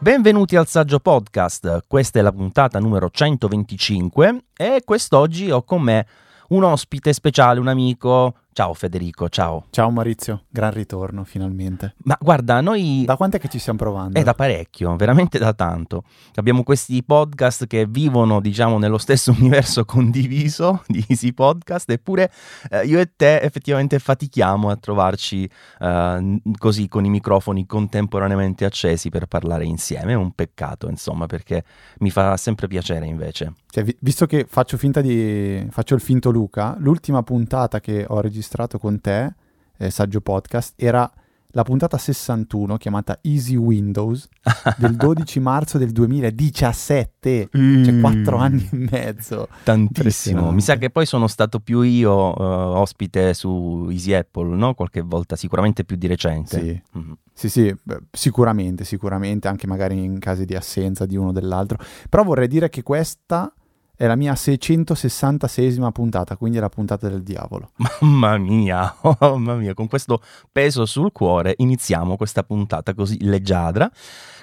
Benvenuti al Saggio Podcast, questa è la puntata numero 125 e quest'oggi ho con me un ospite speciale, un amico. Ciao Federico, ciao. Ciao Maurizio, gran ritorno finalmente. Ma guarda, noi... Da quanto è che ci stiamo provando? È da parecchio, veramente da tanto. Abbiamo questi podcast che vivono, diciamo, nello stesso universo condiviso di Easy Podcast, eppure eh, io e te effettivamente fatichiamo a trovarci eh, così con i microfoni contemporaneamente accesi per parlare insieme. È un peccato, insomma, perché mi fa sempre piacere invece. Cioè, vi- visto che faccio finta di... faccio il finto Luca, l'ultima puntata che ho registrato con te, eh, Saggio Podcast, era la puntata 61 chiamata Easy Windows del 12 marzo del 2017, cioè 4 anni e mezzo. Tantissimo. Mi sa che poi sono stato più io uh, ospite su Easy Apple, no? Qualche volta, sicuramente più di recente. Sì. Mm-hmm. Sì, sì, beh, sicuramente, sicuramente, anche magari in casi di assenza di uno o dell'altro. Però vorrei dire che questa è la mia 666esima puntata, quindi è la puntata del diavolo. Mamma mia, oh, mamma mia, con questo peso sul cuore iniziamo questa puntata così leggiadra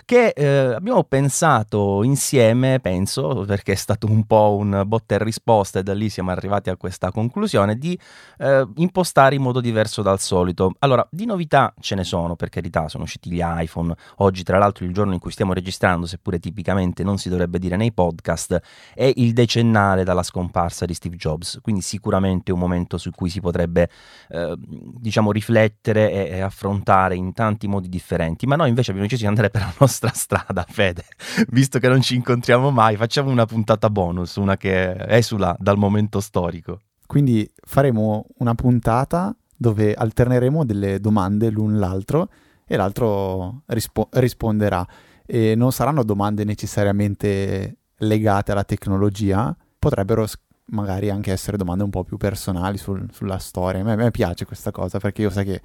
che eh, abbiamo pensato insieme, penso, perché è stato un po' un botta e risposta e da lì siamo arrivati a questa conclusione, di eh, impostare in modo diverso dal solito. Allora, di novità ce ne sono, per carità, sono usciti gli iPhone, oggi tra l'altro il giorno in cui stiamo registrando, seppure tipicamente non si dovrebbe dire nei podcast, è il decennale dalla scomparsa di Steve Jobs, quindi sicuramente un momento su cui si potrebbe, eh, diciamo, riflettere e, e affrontare in tanti modi differenti, ma noi invece abbiamo deciso di andare per la nostra nostra strada, Fede. Visto che non ci incontriamo mai, facciamo una puntata bonus, una che esula dal momento storico. Quindi faremo una puntata dove alterneremo delle domande l'un l'altro e l'altro rispo- risponderà. E non saranno domande necessariamente legate alla tecnologia, potrebbero magari anche essere domande un po' più personali sul, sulla storia. A me, a me piace questa cosa perché io sai che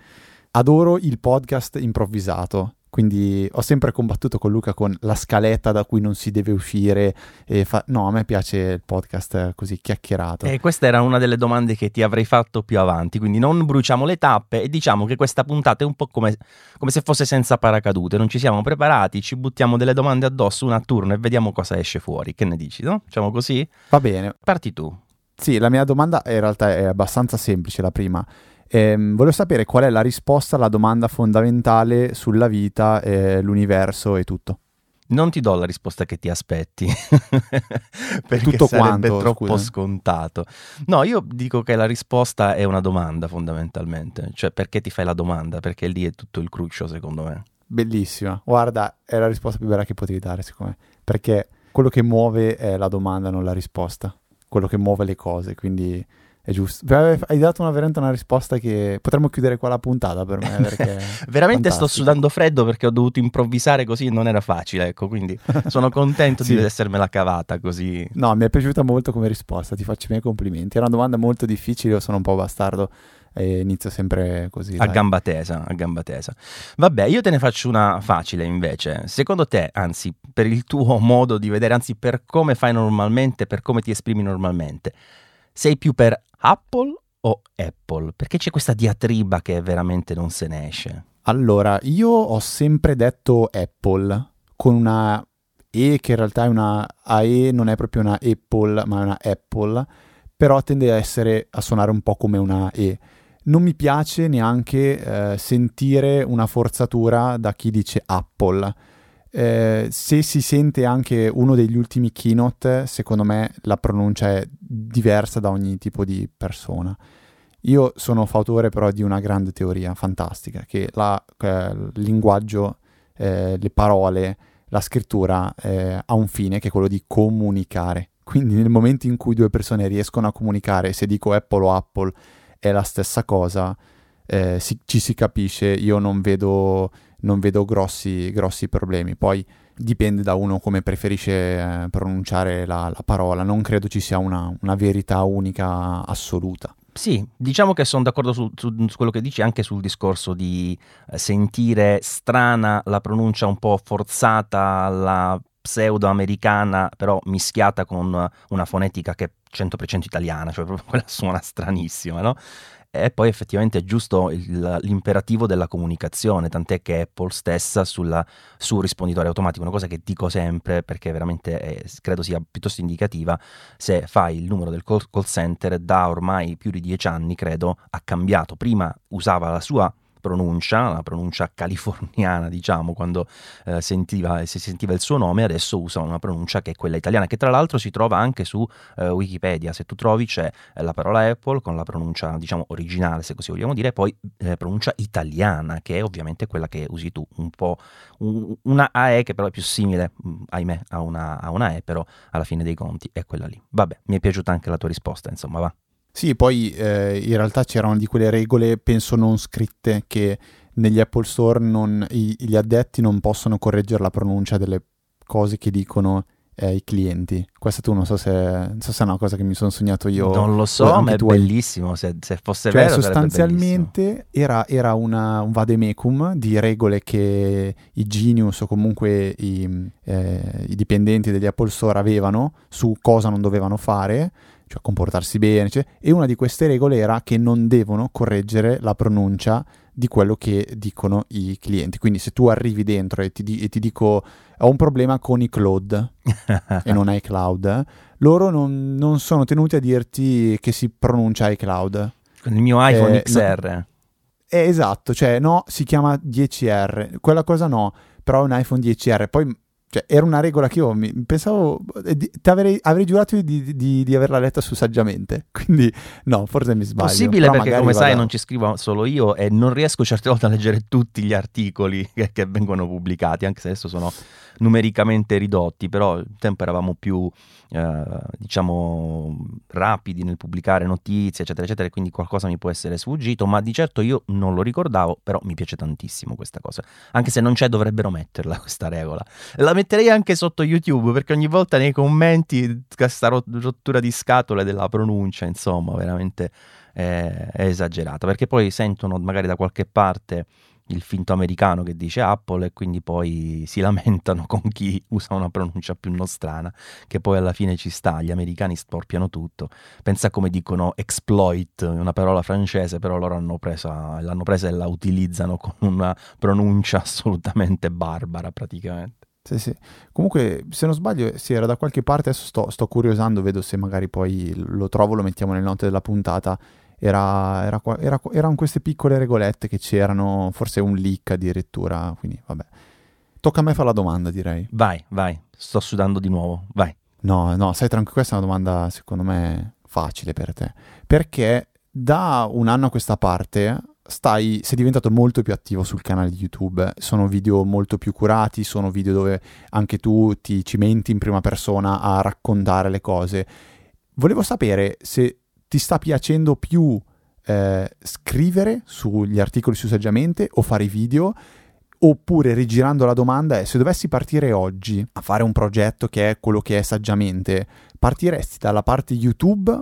adoro il podcast improvvisato quindi ho sempre combattuto con Luca con la scaletta da cui non si deve uscire. Fa... No, a me piace il podcast così chiacchierato. E questa era una delle domande che ti avrei fatto più avanti. Quindi non bruciamo le tappe e diciamo che questa puntata è un po' come, come se fosse senza paracadute. Non ci siamo preparati, ci buttiamo delle domande addosso una a turno e vediamo cosa esce fuori. Che ne dici, no? Facciamo così? Va bene. Parti tu. Sì, la mia domanda in realtà è abbastanza semplice, la prima. Ehm, volevo sapere qual è la risposta alla domanda fondamentale sulla vita, eh, l'universo e tutto. Non ti do la risposta che ti aspetti, perché Tutto sarebbe quanto, troppo scusa. scontato. No, io dico che la risposta è una domanda fondamentalmente, cioè perché ti fai la domanda, perché lì è tutto il cruccio secondo me. Bellissima. Guarda, è la risposta più bella che potevi dare, secondo me, perché quello che muove è la domanda, non la risposta. Quello che muove le cose, quindi è giusto. Beh, Hai dato una, veramente una risposta che potremmo chiudere qua la puntata per me. Veramente sto fantastico. sudando freddo perché ho dovuto improvvisare così, non era facile, ecco, quindi sono contento Sì. di essermela cavata così. No, mi è piaciuta molto come risposta, ti faccio i miei complimenti. È una domanda molto difficile, io sono un po' bastardo e inizio sempre così. A dai. gamba tesa, a gamba tesa. Vabbè, io te ne faccio una facile invece. Secondo te, anzi, per il tuo modo di vedere, anzi, per come fai normalmente, per come ti esprimi normalmente, sei più per Apple o Apple? Perché c'è questa diatriba che veramente non se ne esce. Allora, io ho sempre detto Apple con una E che in realtà è una AE, non è proprio una Apple, ma è una Apple, però tende a essere a suonare un po' come una E. Non mi piace neanche eh, sentire una forzatura da chi dice Apple. Eh, se si sente anche uno degli ultimi keynote, secondo me la pronuncia è diversa da ogni tipo di persona. Io sono fautore però di una grande teoria fantastica, che la, eh, il linguaggio, eh, le parole, la scrittura eh, ha un fine che è quello di comunicare. Quindi nel momento in cui due persone riescono a comunicare, se dico Apple o Apple è la stessa cosa, eh, si- ci si capisce, io non vedo, non vedo grossi, grossi problemi. Poi dipende da uno come preferisce eh, pronunciare la, la parola, non credo ci sia una, una verità unica assoluta. Sì, diciamo che sono d'accordo su, su- su quello che dici anche sul discorso di eh, sentire strana la pronuncia un po' forzata, la pseudo-americana, però mischiata con una fonetica che 100% italiana, cioè proprio quella suona stranissima, no? E poi effettivamente è giusto il, l'imperativo della comunicazione, tant'è che Apple stessa sulla, sul risponditore automatico, una cosa che dico sempre perché veramente è, credo sia piuttosto indicativa, se fai il numero del call, call center da ormai più di dieci anni, credo, ha cambiato. Prima usava la sua pronuncia, la pronuncia californiana, diciamo, quando eh, sentiva, si sentiva il suo nome, adesso usa una pronuncia che è quella italiana, che tra l'altro si trova anche su eh, Wikipedia. Se tu trovi c'è eh, la parola Apple con la pronuncia, diciamo, originale, se così vogliamo dire, poi eh, pronuncia italiana, che è ovviamente quella che usi tu, un po' un, una AE che però è più simile, mm, ahimè, a una, a una E, però alla fine dei conti è quella lì. Vabbè, mi è piaciuta anche la tua risposta, insomma, va. Sì, poi eh, in realtà c'erano di quelle regole, penso non scritte, che negli Apple Store non, i, gli addetti non possono correggere la pronuncia delle cose che dicono eh, i clienti. Questa tu non so, se, non so se è una cosa che mi sono sognato io. Non lo so, ma è bellissimo, se, se fosse cioè, vero sostanzialmente era, era una, un vademecum di regole che i Genius o comunque i, eh, i dipendenti degli Apple Store avevano su cosa non dovevano fare cioè comportarsi bene, cioè, e una di queste regole era che non devono correggere la pronuncia di quello che dicono i clienti. Quindi se tu arrivi dentro e ti, di- e ti dico ho un problema con i cloud e non hai cloud, loro non, non, sono tenuti a dirti che si pronuncia iCloud. Con il mio iPhone eh, XR. No, eh, esatto, cioè no, si chiama 10R, quella cosa no, però è un iPhone 10R. Poi cioè, era una regola che io mi, pensavo. Eh, avrei, avrei, giurato di, di, di, averla letta su saggiamente. Quindi, no, forse mi sbaglio. Possibile perché, come sai, non ci scrivo solo io e non riesco certe volte a leggere tutti gli articoli che, che vengono pubblicati, anche se adesso sono numericamente ridotti, però un tempo eravamo più, eh, diciamo, rapidi nel pubblicare notizie, eccetera, eccetera, e quindi qualcosa mi può essere sfuggito, ma di certo io non lo ricordavo, però mi piace tantissimo questa cosa. Anche se non c'è, dovrebbero metterla questa regola. La metterei anche sotto YouTube, perché ogni volta nei commenti questa rottura di scatole della pronuncia, insomma, veramente è, è esagerata, perché poi sentono magari da qualche parte il finto americano che dice Apple e quindi poi si lamentano con chi usa una pronuncia più nostrana che poi alla fine ci sta, gli americani storpiano tutto. Pensa come dicono exploit, una parola francese, però loro hanno presa, l'hanno presa e la utilizzano con una pronuncia assolutamente barbara praticamente. Sì, sì. Comunque, se non sbaglio, sì, era da qualche parte, adesso sto, sto curiosando, vedo se magari poi lo trovo, lo mettiamo nelle note della puntata era, era, era, erano queste piccole regolette che c'erano, forse un leak addirittura, quindi vabbè. Tocca a me fare la domanda, direi. Vai, vai, sto sudando di nuovo, vai. No, no, sai tranquillo, questa è una domanda secondo me facile per te, perché da un anno a questa parte stai, sei diventato molto più attivo sul canale di YouTube, sono video molto più curati, sono video dove anche tu ti cimenti in prima persona a raccontare le cose. Volevo sapere se ti sta piacendo più eh, scrivere sugli articoli su Saggiamente o fare i video? Oppure rigirando la domanda è se dovessi partire oggi a fare un progetto che è quello che è saggiamente, partiresti dalla parte YouTube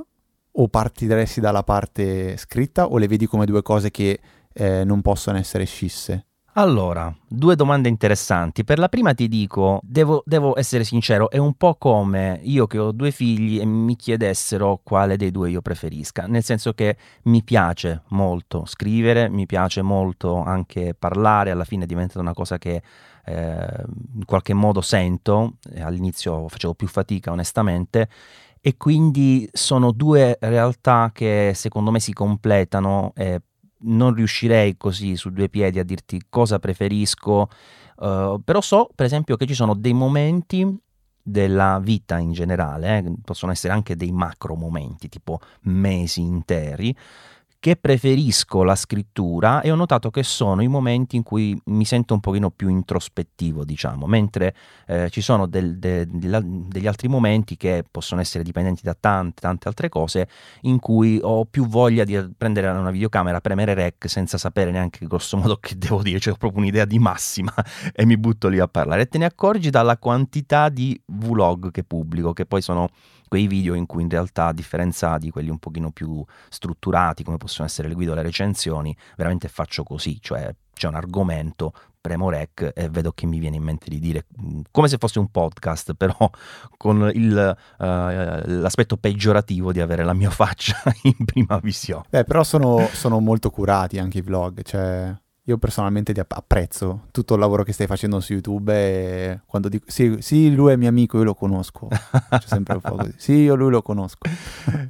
o partiresti dalla parte scritta o le vedi come due cose che eh, non possono essere scisse? Allora, due domande interessanti. Per la prima ti dico, devo, devo, essere sincero, è un po' come io che ho due figli e mi chiedessero quale dei due io preferisca, nel senso che mi piace molto scrivere, mi piace molto anche parlare, alla fine diventa una cosa che eh, in qualche modo sento, all'inizio facevo più fatica onestamente, e quindi sono due realtà che secondo me si completano e non riuscirei così su due piedi a dirti cosa preferisco, uh, però so per esempio che ci sono dei momenti della vita in generale, eh, possono essere anche dei macro momenti, tipo mesi interi, che preferisco la scrittura e ho notato che sono i momenti in cui mi sento un pochino più introspettivo, diciamo, mentre eh, ci sono del, de, de, degli altri momenti che possono essere dipendenti da tante, tante altre cose, in cui ho più voglia di prendere una videocamera, premere rec senza sapere neanche grosso modo che devo dire, cioè ho proprio un'idea di massima e mi butto lì a parlare. E te ne accorgi dalla quantità di vlog che pubblico, che poi sono quei video in cui in realtà a differenza di quelli un pochino più strutturati come possono essere le guide o le recensioni veramente faccio così cioè c'è un argomento, premo rec e vedo che mi viene in mente di dire mm, come se fosse un podcast, però con il, uh, l'aspetto peggiorativo di avere la mia faccia in prima visione. Beh, però sono, sono molto curati anche i vlog, cioè io personalmente ti apprezzo tutto il lavoro che stai facendo su YouTube e quando dico sì, sì lui è mio amico, io lo conosco. C'è sempre un po' così. Sì, io lui lo conosco.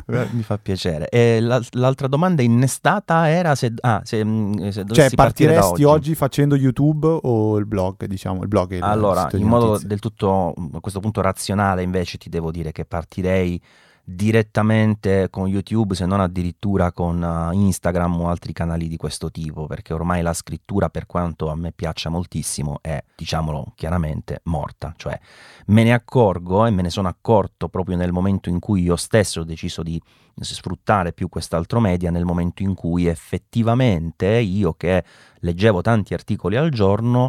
Mi fa piacere. E l'altra domanda innestata era se, ah, se, mm, se cioè, partiresti oggi. oggi. facendo YouTube o il blog, diciamo, il blog Allora, in modo notizie. del tutto a questo punto razionale invece ti devo dire che partirei direttamente con YouTube, se non addirittura con uh, Instagram o altri canali di questo tipo, perché ormai la scrittura, per quanto a me piaccia moltissimo, è, diciamolo chiaramente, morta. Cioè, me ne accorgo e me ne sono accorto proprio nel momento in cui io stesso ho deciso di sfruttare più quest'altro media, nel momento in cui effettivamente io che leggevo tanti articoli al giorno,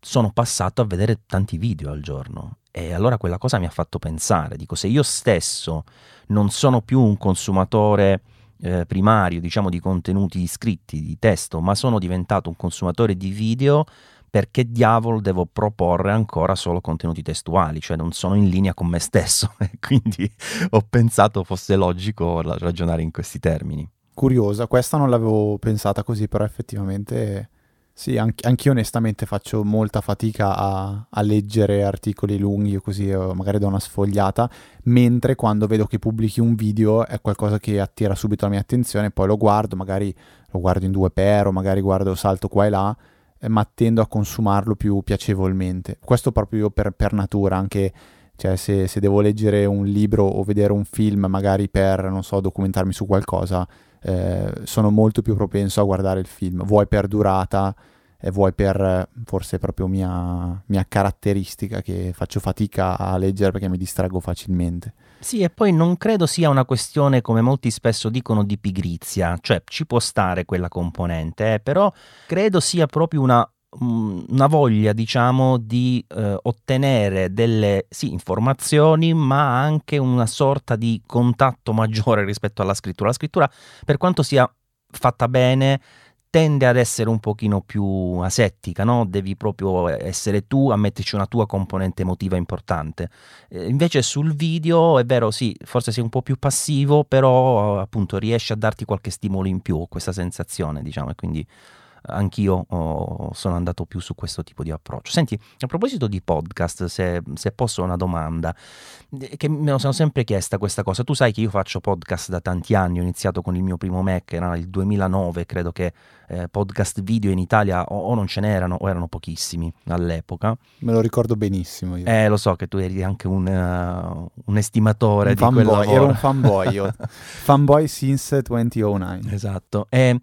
sono passato a vedere tanti video al giorno e allora quella cosa mi ha fatto pensare, dico, se io stesso non sono più un consumatore eh, primario, diciamo, di contenuti scritti, di testo, ma sono diventato un consumatore di video, perché diavolo devo proporre ancora solo contenuti testuali, cioè non sono in linea con me stesso quindi ho pensato fosse logico ragionare in questi termini. Curiosa, questa non l'avevo pensata così, però effettivamente sì, anch- anch'io onestamente faccio molta fatica a, a leggere articoli lunghi o così, magari do una sfogliata, mentre quando vedo che pubblichi un video è qualcosa che attira subito la mia attenzione, poi lo guardo, magari lo guardo in due per o magari guardo salto qua e là, eh, ma tendo a consumarlo più piacevolmente. Questo proprio io per, per natura, anche cioè se, se, devo leggere un libro o vedere un film magari per, non so, documentarmi su qualcosa, eh, sono molto più propenso a guardare il film, vuoi per durata e vuoi per forse proprio mia, mia caratteristica che faccio fatica a leggere perché mi distraggo facilmente. Sì, e poi non credo sia una questione, come molti spesso dicono, di pigrizia, cioè ci può stare quella componente, eh, però credo sia proprio una una voglia, diciamo, di eh, ottenere delle sì, informazioni, ma anche una sorta di contatto maggiore rispetto alla scrittura. La scrittura, per quanto sia fatta bene, tende ad essere un pochino più asettica, no? Devi proprio essere tu a metterci una tua componente emotiva importante. Eh, invece sul video è vero, sì, forse sei un po' più passivo, però appunto riesci a darti qualche stimolo in più, questa sensazione, diciamo, e quindi anch'io oh, sono andato più su questo tipo di approccio. Senti, a proposito di podcast, se, se posso una domanda, eh, che me lo sono sempre chiesta questa cosa. Tu sai che io faccio podcast da tanti anni, ho iniziato con il mio primo Mac, era il 2009, credo che eh, podcast video in Italia o, o, non ce n'erano o erano pochissimi all'epoca. Me lo ricordo benissimo io. Eh, lo so che tu eri anche un, uh, un estimatore un di fanboy, quel lavoro. Ero un fanboy, io. fanboy since 2009. Esatto. E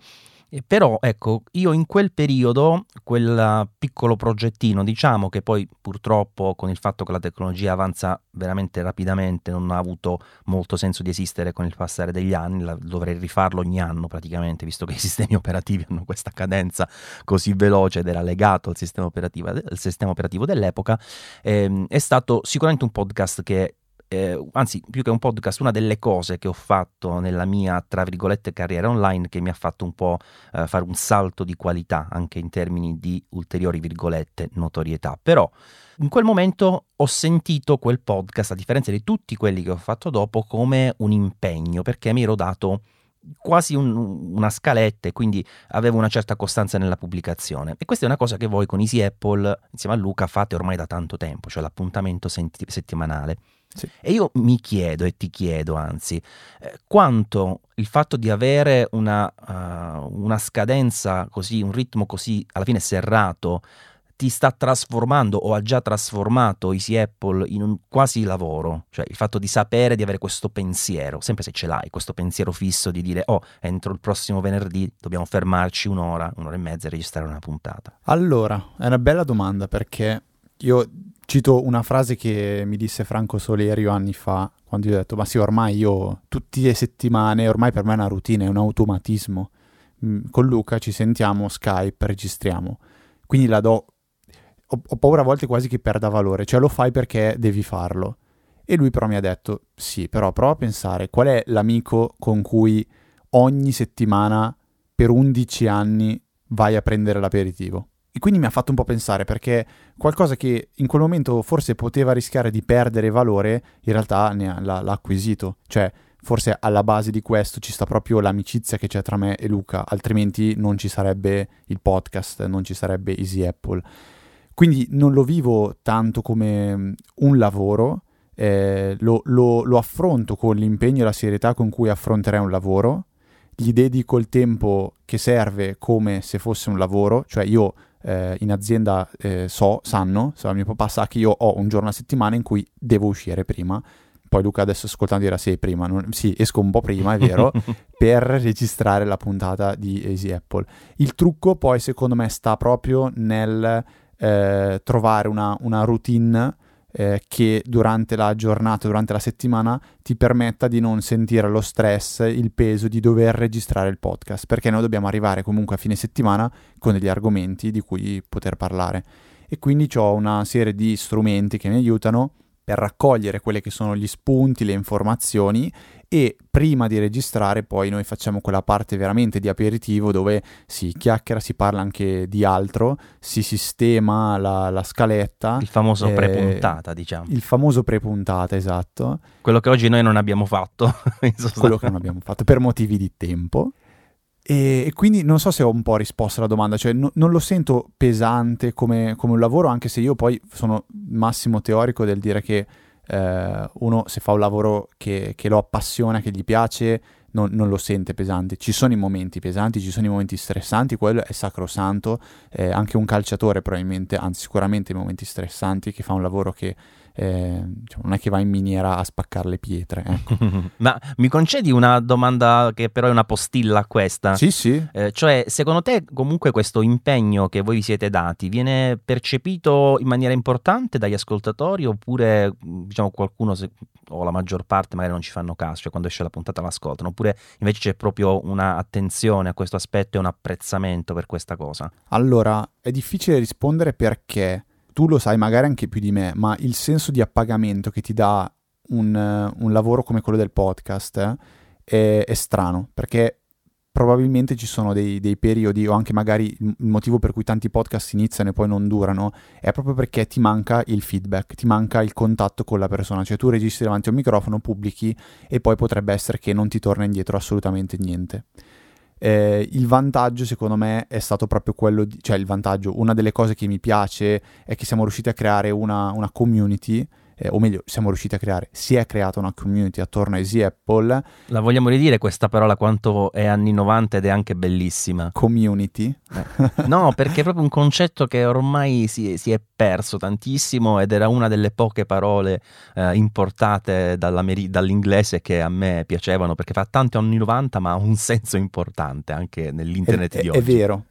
però ecco, io in quel periodo, quel piccolo progettino, diciamo che poi purtroppo con il fatto che la tecnologia avanza veramente rapidamente non ha avuto molto senso di esistere con il passare degli anni, la, dovrei rifarlo ogni anno praticamente, visto che i sistemi operativi hanno questa cadenza così veloce ed era legato al sistema operativo, al sistema operativo dell'epoca, ehm, è stato sicuramente un podcast che eh, anzi più che un podcast, una delle cose che ho fatto nella mia, tra virgolette, carriera online che mi ha fatto un po' eh, fare un salto di qualità anche in termini di ulteriori virgolette notorietà. Però in quel momento ho sentito quel podcast, a differenza di tutti quelli che ho fatto dopo, come un impegno perché mi ero dato quasi un, una scaletta e quindi avevo una certa costanza nella pubblicazione. E questa è una cosa che voi con Easy Apple, insieme a Luca, fate ormai da tanto tempo, cioè l'appuntamento senti- settimanale. Sì. E io mi chiedo e ti chiedo anzi, eh, quanto il fatto di avere una, uh, una scadenza così, un ritmo così alla fine serrato, ti sta trasformando o ha già trasformato Easy Apple in un quasi lavoro, cioè il fatto di sapere di avere questo pensiero, sempre se ce l'hai, questo pensiero fisso di dire oh, entro il prossimo venerdì dobbiamo fermarci un'ora, un'ora e mezza e registrare una puntata. Allora, è una bella domanda perché io Cito una frase che mi disse Franco Solerio anni fa, quando gli ho detto, ma sì, ormai io tutte le settimane, ormai per me è una routine, è un automatismo. Mm, con Luca ci sentiamo, Skype, registriamo. Quindi la do... Ho, ho paura a volte quasi che perda valore, cioè lo fai perché devi farlo. E lui però mi ha detto, sì, però prova a pensare qual è l'amico con cui ogni settimana per 11 anni vai a prendere l'aperitivo. E quindi mi ha fatto un po' pensare perché qualcosa che in quel momento forse poteva rischiare di perdere valore, in realtà ha, l'ha, l'ha acquisito. Cioè, forse alla base di questo ci sta proprio l'amicizia che c'è tra me e Luca, altrimenti non ci sarebbe il podcast, non ci sarebbe Easy Apple. Quindi non lo vivo tanto come mm, un lavoro, eh, lo, lo, lo affronto con l'impegno e la serietà con cui affronterei un lavoro, gli dedico il tempo che serve come se fosse un lavoro, cioè io eh, in azienda eh, so, sanno, so, mio papà sa che io ho un giorno a settimana in cui devo uscire prima. Poi Luca adesso ascoltando dirà sì, prima, non, sì, esco un po' prima, è vero, per registrare la puntata di Easy Apple. Il trucco poi secondo me sta proprio nel eh, trovare una, una routine eh, che durante la giornata, durante la settimana ti permetta di non sentire lo stress, il peso di dover registrare il podcast, perché noi dobbiamo arrivare comunque a fine settimana con degli argomenti di cui poter parlare. E quindi ho una serie di strumenti che mi aiutano per raccogliere quelli che sono gli spunti, le informazioni e prima di registrare poi noi facciamo quella parte veramente di aperitivo dove si chiacchiera, si parla anche di altro, si sistema la, la scaletta. Il famoso eh, prepuntata, diciamo. Il famoso prepuntata, esatto. Quello che oggi noi non abbiamo fatto. Quello che non abbiamo fatto per motivi di tempo. E, quindi non so se ho un po' risposto alla domanda, cioè no, non lo sento pesante come, come, un lavoro, anche se io poi sono massimo teorico del dire che eh, uno se fa un lavoro che, che, lo appassiona, che gli piace, non, non, lo sente pesante. Ci sono i momenti pesanti, ci sono i momenti stressanti, quello è sacrosanto. Eh, anche un calciatore probabilmente, anzi sicuramente i momenti stressanti, che fa un lavoro che eh, diciamo, non è che va in miniera a spaccare le pietre. Ecco. Ma mi concedi una domanda che però è una postilla a questa? Sì, sì. Eh, cioè, secondo te comunque questo impegno che voi vi siete dati viene percepito in maniera importante dagli ascoltatori oppure diciamo qualcuno se, o la maggior parte magari non ci fanno caso, cioè quando esce la puntata l'ascoltano, oppure invece c'è proprio un'attenzione a questo aspetto e un apprezzamento per questa cosa? Allora, è difficile rispondere perché tu lo sai magari anche più di me, ma il senso di appagamento che ti dà un, un lavoro come quello del podcast eh, è, è, strano, perché probabilmente ci sono dei, dei, periodi o anche magari il motivo per cui tanti podcast iniziano e poi non durano è proprio perché ti manca il feedback, ti manca il contatto con la persona, cioè tu registri davanti a un microfono, pubblichi e poi potrebbe essere che non ti torna indietro assolutamente niente. Eh, il vantaggio secondo me è stato proprio quello, di, cioè il vantaggio, una delle cose che mi piace è che siamo riusciti a creare una, una community eh, o meglio, siamo riusciti a creare, si è creata una community attorno a Easy Apple. La vogliamo ridire questa parola quanto è anni 90 ed è anche bellissima. Community? Eh. No, perché è proprio un concetto che ormai si, si, è perso tantissimo ed era una delle poche parole eh, importate dall'inglese che a me piacevano perché fa tanto anni 90 ma ha un senso importante anche nell'internet è, di oggi. È vero,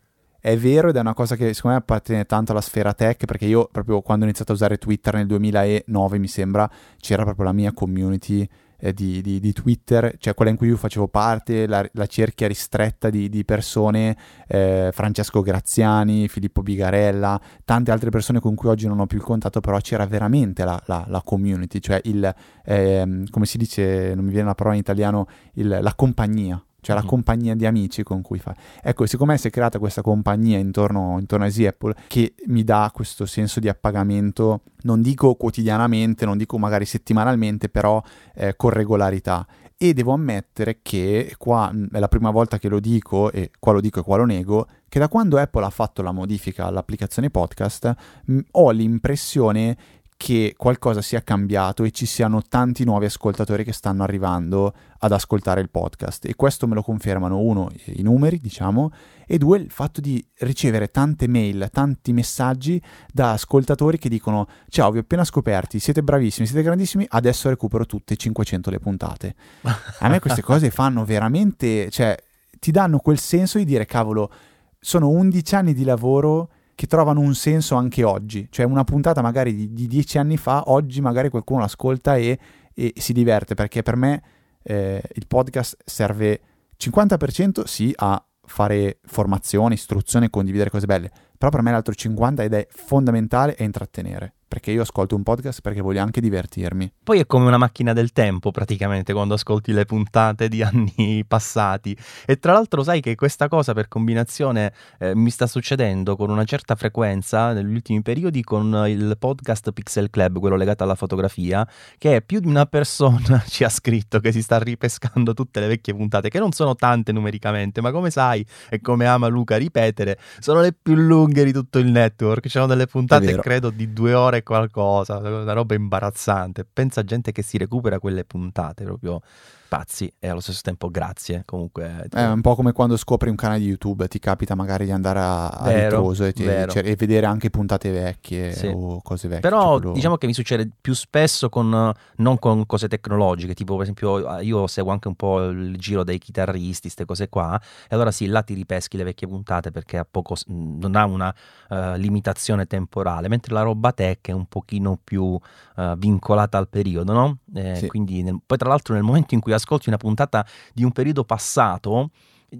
è vero ed è una cosa che secondo me appartiene tanto alla sfera tech perché io proprio quando ho iniziato a usare Twitter nel 2009 mi sembra c'era proprio la mia community eh, di, di, di, Twitter, cioè quella in cui io facevo parte, la, la cerchia ristretta di, di persone, eh, Francesco Graziani, Filippo Bigarella, tante altre persone con cui oggi non ho più il contatto, però c'era veramente la, la, la community, cioè il, eh, come si dice, non mi viene la parola in italiano, il, la compagnia cioè la mm. compagnia di amici con cui fa. Ecco, secondo me si è creata questa compagnia intorno, intorno a Easy Apple che mi dà questo senso di appagamento, non dico quotidianamente, non dico magari settimanalmente, però eh, con regolarità. E devo ammettere che qua mm, è la prima volta che lo dico, e qua lo dico e qua lo nego, che da quando Apple ha fatto la modifica all'applicazione podcast, mh, mm, ho l'impressione che qualcosa sia cambiato e ci siano tanti nuovi ascoltatori che stanno arrivando ad ascoltare il podcast e questo me lo confermano uno i numeri diciamo e due il fatto di ricevere tante mail, tanti messaggi da ascoltatori che dicono ciao vi ho appena scoperti, siete bravissimi, siete grandissimi, adesso recupero tutte 500 le puntate. A me queste cose fanno veramente, cioè ti danno quel senso di dire cavolo sono 11 anni di lavoro che trovano un senso anche oggi. Cioè una puntata magari di, di dieci anni fa, oggi magari qualcuno l'ascolta e, e si diverte, perché per me eh, il podcast serve 50% sì a fare formazione, istruzione, condividere cose belle, però per me l'altro 50% ed è fondamentale è intrattenere perché io ascolto un podcast perché voglio anche divertirmi. Poi è come una macchina del tempo praticamente quando ascolti le puntate di anni passati. E tra l'altro sai che questa cosa per combinazione eh, mi sta succedendo con una certa frequenza negli ultimi periodi con il podcast Pixel Club, quello legato alla fotografia, che più di una persona ci ha scritto che si sta ripescando tutte le vecchie puntate, che non sono tante numericamente, ma come sai e come ama Luca ripetere, sono le più lunghe di tutto il network. C'erano delle puntate, credo, di due ore qualcosa, una roba imbarazzante. Pensa a gente che si recupera quelle puntate proprio pazzi e allo stesso tempo grazie. Comunque è un po' come quando scopri un canale di YouTube, ti capita magari di andare a, a vero, ritroso e, ti, cioè, e, vedere anche puntate vecchie sì. o cose vecchie. Però cioè quello... diciamo che mi succede più spesso con non con cose tecnologiche, tipo per esempio io seguo anche un po' il giro dei chitarristi, queste cose qua, e allora sì, là ti ripeschi le vecchie puntate perché ha poco, non ha una uh, limitazione temporale, mentre la roba tech è un pochino più uh, vincolata al periodo, no? Eh, sì. Quindi nel, poi tra l'altro nel momento in cui ascolti una puntata di un periodo passato,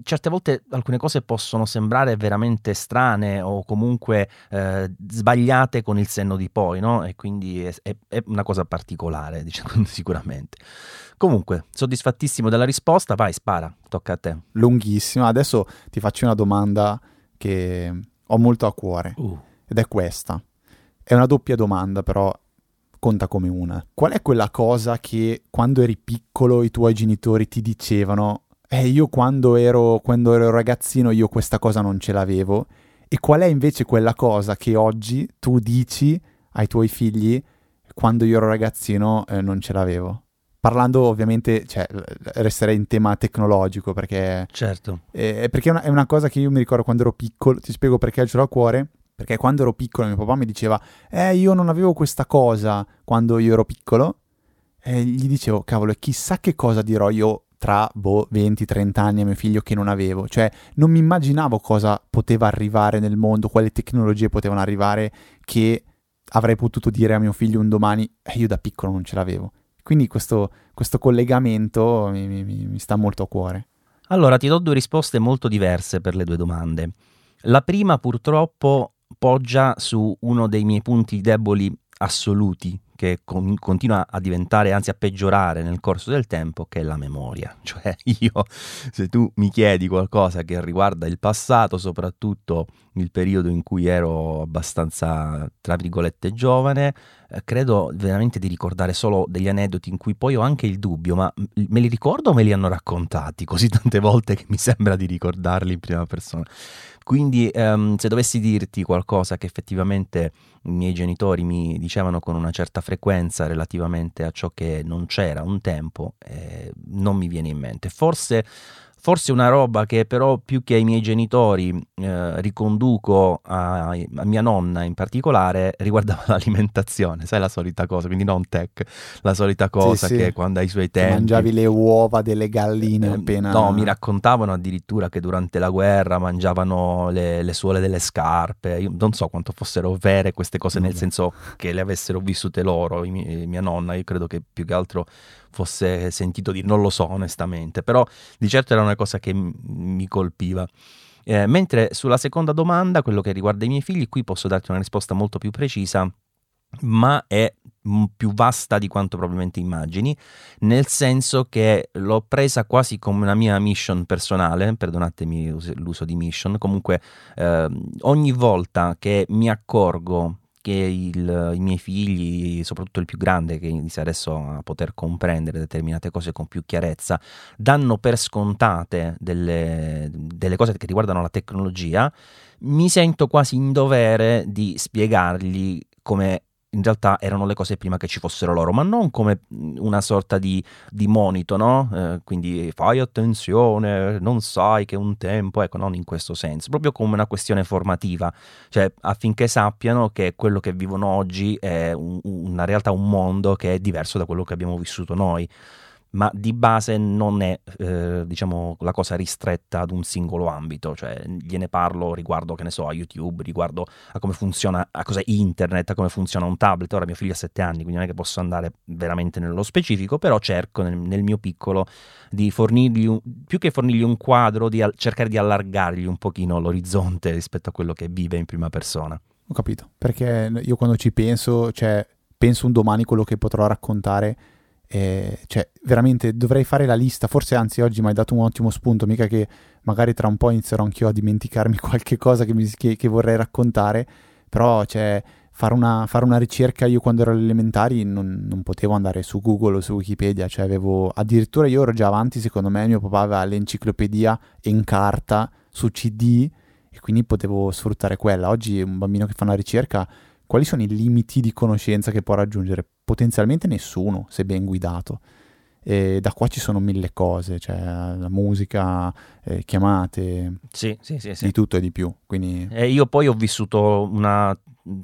certe volte alcune cose possono sembrare veramente strane o comunque eh, sbagliate con il senno di poi, no? E quindi è, è, è una cosa particolare, diciamo, sicuramente. Comunque, soddisfattissimo della risposta, vai, spara, tocca a te. Lunghissima, adesso ti faccio una domanda che ho molto a cuore uh. ed è questa. È una doppia domanda, però conta come una. Qual è quella cosa che quando eri piccolo i tuoi genitori ti dicevano, eh io quando ero, quando ero ragazzino io questa cosa non ce l'avevo, e qual è invece quella cosa che oggi tu dici ai tuoi figli quando io ero ragazzino eh, non ce l'avevo? Parlando ovviamente, cioè, resterei in tema tecnologico perché... Certo. Eh, perché è una, è una cosa che io mi ricordo quando ero piccolo, ti spiego perché ce l'ho a cuore perché quando ero piccolo mio papà mi diceva, eh, io non avevo questa cosa quando io ero piccolo. E gli dicevo, cavolo, chissà che cosa dirò io tra boh, 20-30 anni a mio figlio che non avevo. Cioè, non mi immaginavo cosa poteva arrivare nel mondo, quali tecnologie potevano arrivare che avrei potuto dire a mio figlio un domani, eh, io da piccolo non ce l'avevo. Quindi questo, questo collegamento mi, mi, mi sta molto a cuore. Allora, ti do due risposte molto diverse per le due domande. La prima, purtroppo, poggia su uno dei miei punti deboli assoluti che con- continua a diventare, anzi a peggiorare nel corso del tempo, che è la memoria. Cioè io, se tu mi chiedi qualcosa che riguarda il passato, soprattutto il periodo in cui ero abbastanza, tra virgolette, giovane, eh, credo veramente di ricordare solo degli aneddoti in cui poi ho anche il dubbio, ma me li ricordo o me li hanno raccontati così tante volte che mi sembra di ricordarli in prima persona. Quindi um, se dovessi dirti qualcosa che effettivamente i miei genitori mi dicevano con una certa frequenza relativamente a ciò che non c'era un tempo, eh, non mi viene in mente. Forse Forse una roba che però più che ai miei genitori eh, riconduco a, a, mia nonna in particolare riguardava l'alimentazione, sai la solita cosa, quindi non tech, la solita cosa sì, che sì. quando ai suoi tempi... Che mangiavi le uova delle galline eh, appena... No, mi raccontavano addirittura che durante la guerra mangiavano le, le suole delle scarpe, io non so quanto fossero vere queste cose, nel senso che le avessero vissute loro, mia nonna, io credo che più che altro fosse sentito dire, non lo so onestamente, però di certo era una cosa che mi colpiva. Eh, mentre sulla seconda domanda, quello che riguarda i miei figli, qui posso darti una risposta molto più precisa, ma è più vasta di quanto probabilmente immagini, nel senso che l'ho presa quasi come una mia mission personale, perdonatemi l'uso di mission, comunque eh, ogni volta che mi accorgo che il, i miei figli, soprattutto il più grande che inizia adesso a poter comprendere determinate cose con più chiarezza, danno per scontate delle, delle cose che riguardano la tecnologia, mi sento quasi in dovere di spiegargli come in realtà erano le cose prima che ci fossero loro, ma non come una sorta di, di monito, no? Eh, quindi fai attenzione, non sai che un tempo, ecco, non in questo senso, proprio come una questione formativa, cioè affinché sappiano che quello che vivono oggi è un, una realtà, un mondo che è diverso da quello che abbiamo vissuto noi ma di base non è eh, diciamo la cosa ristretta ad un singolo ambito, cioè gliene parlo riguardo che ne so a YouTube, riguardo a come funziona, a cos'è internet, a come funziona un tablet. Ora mio figlio ha 7 anni, quindi non è che posso andare veramente nello specifico, però cerco nel, nel mio piccolo di fornirgli un, più che fornirgli un quadro, di al, cercare di allargargli un pochino l'orizzonte rispetto a quello che vive in prima persona. ho capito. Perché io quando ci penso, cioè, penso un domani quello che potrò raccontare. Eh, cioè, veramente dovrei fare la lista. Forse, anzi, oggi mi hai dato un ottimo spunto. Mica che magari tra un po' inizierò anch'io a dimenticarmi qualche cosa che, mi, che, che vorrei raccontare. Però, cioè, fare una, fare una, ricerca io quando ero alle elementari non, non, potevo andare su Google o su Wikipedia, cioè avevo addirittura io ero già avanti, secondo me mio papà aveva l'enciclopedia in carta su CD e quindi potevo sfruttare quella. Oggi un bambino che fa una ricerca, quali sono i limiti di conoscenza che può raggiungere? Potenzialmente nessuno, se ben guidato. E da qua ci sono mille cose, cioè la musica, eh, chiamate, sì, sì, sì, di tutto e di più. Quindi... E io poi ho vissuto una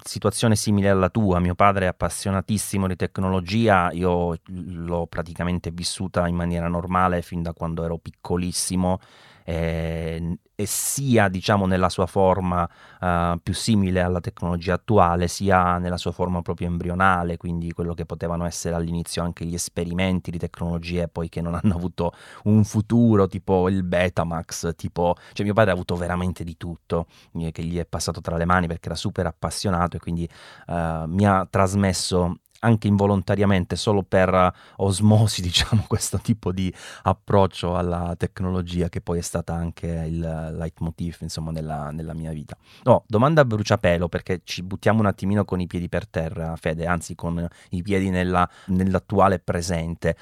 situazione simile alla tua, mio padre è appassionatissimo di tecnologia, io l'ho praticamente vissuta in maniera normale fin da quando ero piccolissimo eh, e sia diciamo nella sua forma uh, più simile alla tecnologia attuale sia nella sua forma proprio embrionale quindi quello che potevano essere all'inizio anche gli esperimenti di tecnologie poi che non hanno avuto un futuro tipo il Betamax tipo cioè mio padre ha avuto veramente di tutto eh, che gli è passato tra le mani perché era super appassionato e quindi uh, mi ha trasmesso anche involontariamente, solo per osmosi, diciamo, questo tipo di approccio alla tecnologia che poi è stata anche il leitmotiv, insomma, nella, nella mia vita. No, domanda a bruciapelo perché ci buttiamo un attimino con i piedi per terra, Fede, anzi con i piedi nella, nell'attuale presente.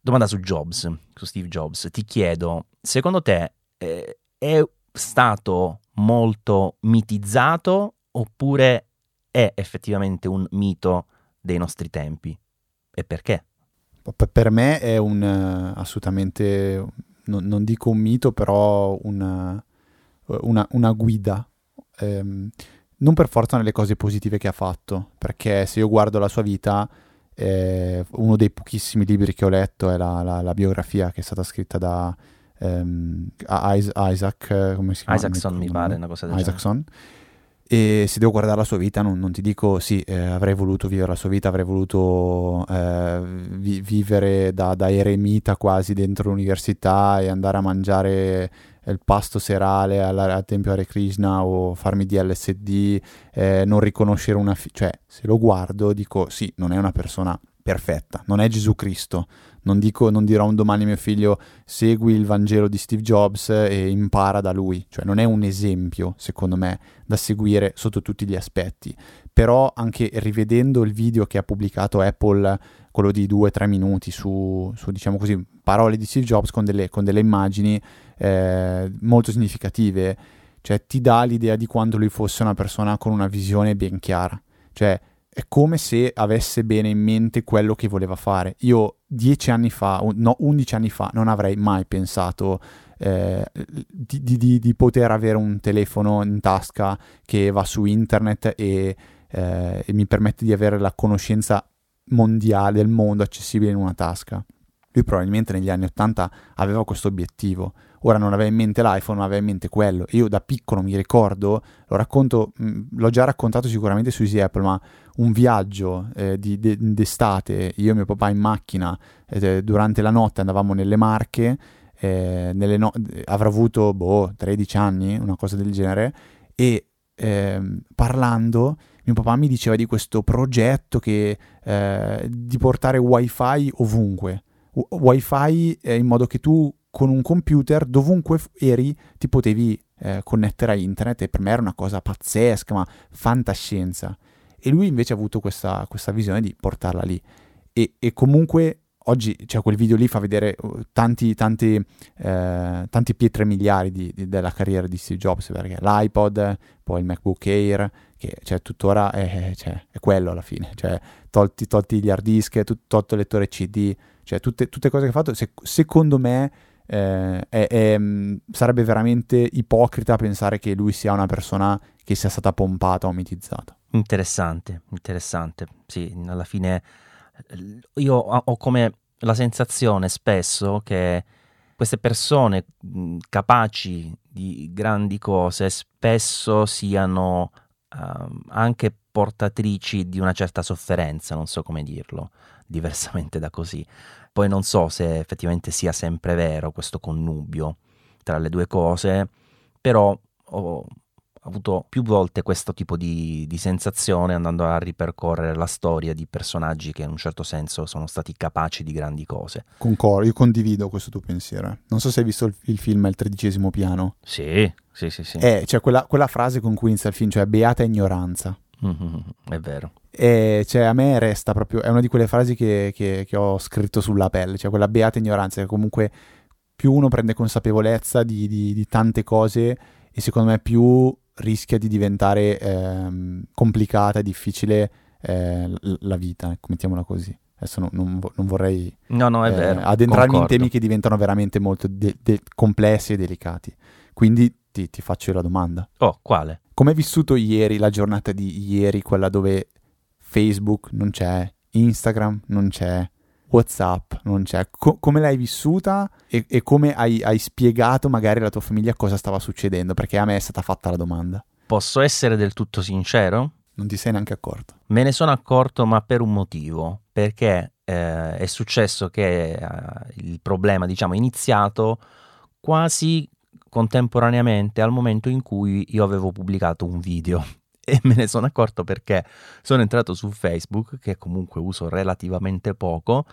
Domanda su Jobs, su Steve Jobs. Ti chiedo, secondo te eh, è stato molto mitizzato oppure è effettivamente un mito dei nostri tempi. E perché? Per me è un uh, assolutamente, non, non, dico un mito, però una, una, una guida. Um, non per forza nelle cose positive che ha fatto, perché se io guardo la sua vita, eh, uno dei pochissimi libri che ho letto è la, la, la biografia che è stata scritta da um, Isaac, come si chiama? Isaacson mi pare, una cosa del Isaacson. Genere e se devo guardare la sua vita, non, non ti dico sì, eh, avrei voluto vivere la sua vita, avrei voluto eh, vi- vivere da, da, eremita quasi dentro l'università e andare a mangiare il pasto serale al Tempio Hare Krishna o farmi di LSD, eh, non riconoscere una... Fi- cioè, se lo guardo dico sì, non è una persona perfetta, non è Gesù Cristo, non, dico, non dirò un domani mio figlio segui il Vangelo di Steve Jobs e impara da lui, cioè non è un esempio secondo me da seguire sotto tutti gli aspetti, però anche rivedendo il video che ha pubblicato Apple, quello di 2-3 minuti su, su, diciamo così, parole di Steve Jobs con delle, con delle immagini eh, molto significative, cioè ti dà l'idea di quanto lui fosse una persona con una visione ben chiara, cioè è come se avesse bene in mente quello che voleva fare. Io dieci anni fa, no, undici anni fa, non avrei mai pensato eh, di, di, di, poter avere un telefono in tasca che va su internet e, eh, e mi permette di avere la conoscenza mondiale del mondo accessibile in una tasca. Lui probabilmente negli anni 80 aveva questo obiettivo. Ora non aveva in mente l'iPhone, ma aveva in mente quello. Io da piccolo mi ricordo, lo racconto, mh, l'ho già raccontato sicuramente su Easy Apple, ma un viaggio eh, di, de, d'estate, io e mio papà in macchina, eh, durante la notte andavamo nelle Marche, eh, nelle no- avrò avuto boh, 13 anni, una cosa del genere, e ehm, parlando mio papà mi diceva di questo progetto che, eh, di portare wifi ovunque wifi in modo che tu con un computer dovunque eri ti potevi eh, connettere a internet e per me era una cosa pazzesca, ma fantascienza. E lui invece ha avuto questa, questa visione di portarla lì. E, e, comunque oggi cioè, quel video lì fa vedere uh, tanti, tanti, eh, tanti pietre miliari di, di, della carriera di Steve Jobs, perché l'iPod, poi il MacBook Air, che cioè, tuttora è, cioè, è, quello alla fine, cioè, tolti, tolti gli hard disk, tolto il lettore CD, cioè tutte, tutte cose che ha fatto, se, secondo me eh, è, è, mm, sarebbe veramente ipocrita pensare che lui sia una persona che sia stata pompata o mitizzata. Interessante, interessante. Sì, alla fine io ho come la sensazione spesso che queste persone mm, capaci di grandi cose spesso siano uh, anche portatrici di una certa sofferenza, non so come dirlo diversamente da così. Poi non so se effettivamente sia sempre vero questo connubio tra le due cose, però ho, avuto più volte questo tipo di, di, sensazione andando a ripercorrere la storia di personaggi che in un certo senso sono stati capaci di grandi cose. Concordo, io condivido questo tuo pensiero. Non so se hai visto il, il film Il tredicesimo piano. Sì, sì, sì. sì. Eh, cioè quella, quella, frase con cui inizia il film, cioè beata ignoranza. Mm-hmm, è vero. E cioè, a me resta proprio, è una di quelle frasi che, che, che ho scritto sulla pelle, cioè quella beata ignoranza che comunque più uno prende consapevolezza di, di, di tante cose e secondo me più rischia di diventare ehm, complicata e difficile eh, la vita, ecco, mettiamola così. Adesso non, non, non vorrei no, no, eh, addentrarmi Concordo. in temi che diventano veramente molto de- de- complessi e delicati. Quindi ti, ti faccio la domanda. Oh, quale? Come hai vissuto ieri, la giornata di ieri, quella dove Facebook non c'è, Instagram non c'è, WhatsApp non c'è. Co- come l'hai vissuta e, e come hai, hai, spiegato magari alla tua famiglia cosa stava succedendo? Perché a me è stata fatta la domanda. Posso essere del tutto sincero? Non ti sei neanche accorto. Me ne sono accorto, ma per un motivo. Perché eh, è successo che eh, il problema, diciamo, è iniziato quasi contemporaneamente al momento in cui io avevo pubblicato un video e me ne sono accorto perché sono entrato su Facebook, che comunque uso relativamente poco,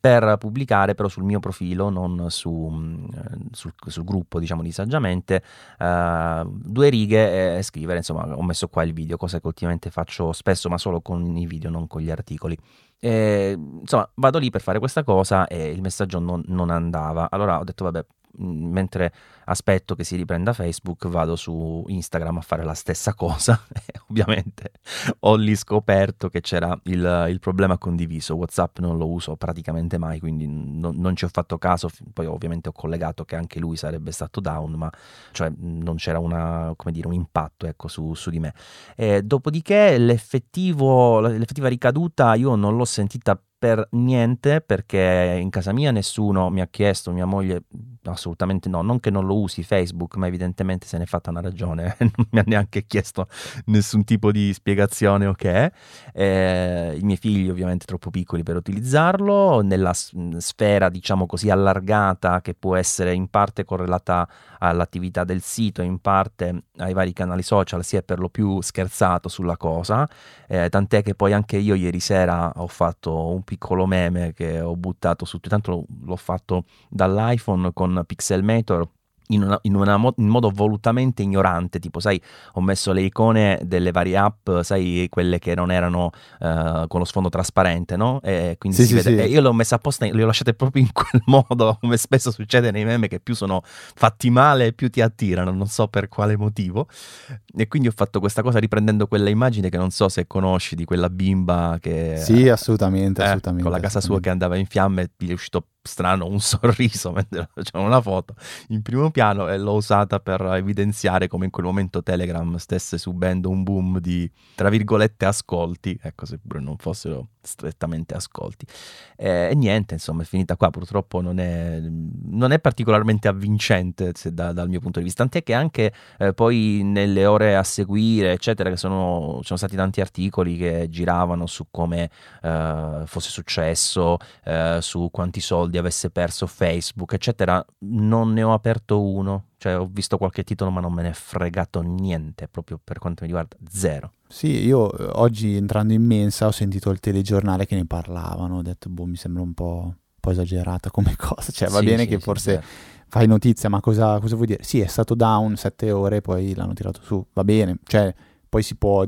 per pubblicare però sul mio profilo, non su, mm, sul, sul, gruppo diciamo di saggiamente, uh, due righe e scrivere, insomma ho messo qua il video, cosa che ultimamente faccio spesso ma solo con i video, non con gli articoli. E, insomma vado lì per fare questa cosa e il messaggio non, non andava, allora ho detto vabbè mentre aspetto che si riprenda Facebook, vado su Instagram a fare la stessa cosa. ovviamente ho lì scoperto che c'era il, il, problema condiviso. WhatsApp non lo uso praticamente mai, quindi non, non, ci ho fatto caso. Poi ovviamente ho collegato che anche lui sarebbe stato down, ma cioè, non c'era una, dire, un impatto ecco, su, su, di me. E dopodiché l'effettiva ricaduta io non l'ho sentita per niente perché in casa mia nessuno mi ha chiesto, mia moglie assolutamente no, non che non lo usi Facebook, ma evidentemente se ne è fatta una ragione, non mi ha neanche chiesto nessun tipo di spiegazione o okay. eh, I miei figli ovviamente troppo piccoli per utilizzarlo, nella sfera diciamo così allargata che può essere in parte correlata all'attività del sito, in parte ai vari canali social, si è per lo più scherzato sulla cosa, eh, tant'è che poi anche io ieri sera ho fatto un piccolo meme che ho buttato su, tanto l'ho fatto dall'iPhone con Pixelmator in, una, in, una in, modo volutamente ignorante, tipo sai, ho messo le icone delle varie app, sai, quelle che non erano uh, con lo sfondo trasparente, no? E quindi sì, si sì, vede, sì. io le ho messe apposta, le ho lasciate proprio in quel modo, come spesso succede nei meme che più sono fatti male più ti attirano, non so per quale motivo. E quindi ho fatto questa cosa riprendendo quella immagine che non so se conosci di quella bimba che... Sì, assolutamente, eh, assolutamente. Con la casa sua che andava in fiamme, gli è uscito strano un sorriso mentre facevano una foto in primo piano e l'ho usata per evidenziare come in quel momento Telegram stesse subendo un boom di tra virgolette ascolti ecco seppure non fossero strettamente ascolti. Eh, e niente, insomma, è finita qua. Purtroppo non è, non è particolarmente avvincente da, dal mio punto di vista. Tant'è che anche eh, poi nelle ore a seguire, eccetera, che sono, sono stati tanti articoli che giravano su come eh, fosse successo, eh, su quanti soldi avesse perso Facebook, eccetera. Non ne ho aperto uno. Cioè, ho visto qualche titolo, ma non me ne è fregato niente, proprio per quanto mi riguarda, zero. Sì, io eh, oggi entrando in mensa ho sentito il telegiornale che ne parlavano, ho detto, boh, mi sembra un po', un po esagerata come cosa, cioè va sì, bene sì, che sì, forse fai notizia, ma cosa, cosa, vuoi dire? Sì, è stato down sette ore, poi l'hanno tirato su, va bene, cioè poi si può,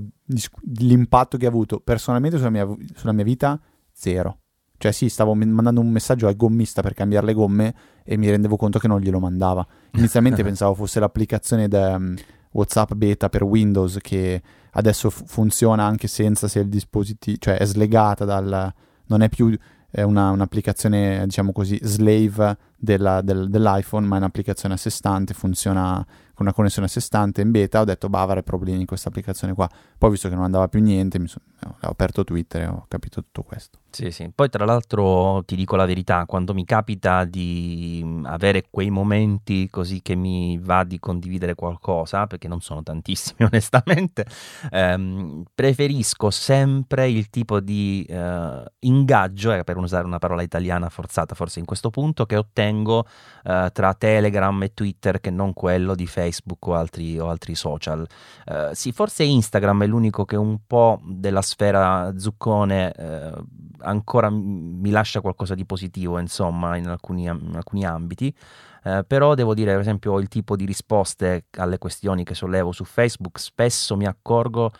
l'impatto che ha avuto personalmente sulla mia, sulla mia vita, zero. Cioè sì, stavo mandando un messaggio al gommista per cambiare le gomme e mi rendevo conto che non glielo mandava. Inizialmente pensavo fosse l'applicazione de, um, WhatsApp beta per Windows che adesso f- funziona anche senza se il dispositivo, cioè è slegata dal... non è più è una, un'applicazione, diciamo così, slave della, del, dell'iPhone, ma è un'applicazione a sé stante, funziona con una connessione a sé stante in beta. Ho detto, bah, avrei problemi in questa applicazione qua. Poi, visto che non andava più niente, mi so, ho aperto Twitter e ho capito tutto questo. Sì, sì. Poi tra l'altro ti dico la verità, quando mi capita di mm, avere quei momenti così che mi va di condividere qualcosa, perché non sono tantissimi onestamente, ehm, preferisco sempre il tipo di eh, ingaggio, eh, per usare una parola italiana forzata forse in questo punto, che ottengo eh, tra Telegram e Twitter che non quello di Facebook o altri, o altri social. Eh, sì, forse Instagram è l'unico che un po' della sfera zuccone eh, ancora mi lascia qualcosa di positivo, insomma, in alcuni, in alcuni ambiti. Eh, però devo dire, per esempio, il tipo di risposte alle questioni che sollevo su Facebook, spesso mi accorgo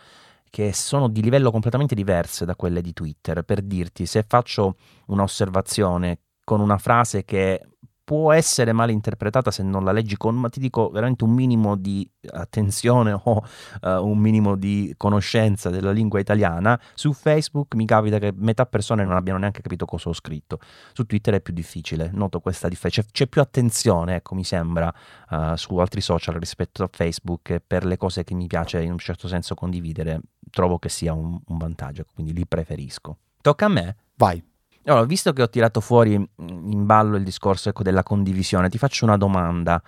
che sono di livello completamente diverse da quelle di Twitter. Per dirti, se faccio un'osservazione con una frase che può essere mal interpretata se non la leggi con, ma ti dico veramente un minimo di attenzione o uh, un minimo di conoscenza della lingua italiana. Su Facebook mi capita che metà persone non abbiano neanche capito cosa ho scritto. Su Twitter è più difficile, noto questa differenza. C'è, c'è, più attenzione, ecco, mi sembra, uh, su altri social rispetto a Facebook per le cose che mi piace in un certo senso condividere, trovo che sia un, un vantaggio, quindi li preferisco. Tocca a me? Vai. Allora, visto che ho tirato fuori mm, in ballo il discorso ecco, della condivisione, ti faccio una domanda.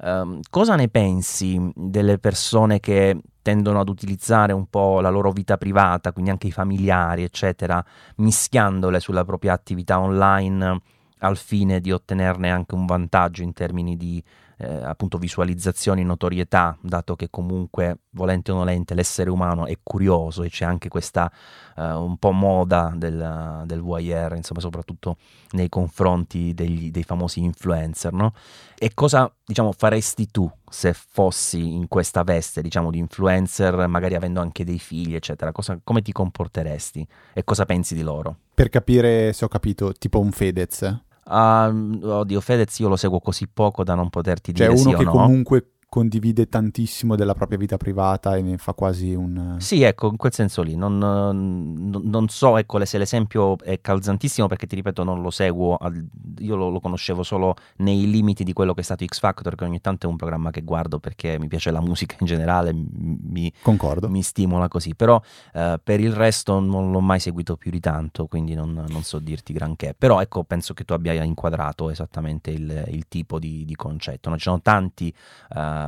Um, cosa ne pensi delle persone che tendono ad utilizzare un po' la loro vita privata, quindi anche i familiari, eccetera, mischiandole sulla propria attività online al fine di ottenerne anche un vantaggio in termini di eh, appunto visualizzazioni, notorietà, dato che comunque volente o nolente l'essere umano è curioso e c'è anche questa eh, un po' moda del, del voyeur, insomma soprattutto nei confronti degli, dei famosi influencer, no? E cosa diciamo faresti tu se fossi in questa veste diciamo di influencer, magari avendo anche dei figli eccetera, cosa, come ti comporteresti e cosa pensi di loro? Per capire se ho capito, tipo un Fedez Uh, oddio, Fedez io lo seguo così poco da non poterti cioè, dire sì o no. Cioè uno che comunque condivide tantissimo della propria vita privata e ne fa quasi un... Sì, ecco, in quel senso lì. Non, non, non so ecco, se l'esempio è calzantissimo perché, ti ripeto, non lo seguo. Io lo, lo, conoscevo solo nei limiti di quello che è stato X Factor, che ogni tanto è un programma che guardo perché mi piace la musica in generale, mi, Concordo. mi stimola così. Però eh, per il resto non l'ho mai seguito più di tanto, quindi non, non, so dirti granché. Però ecco, penso che tu abbia inquadrato esattamente il, il tipo di, di concetto. No? Ci sono tanti...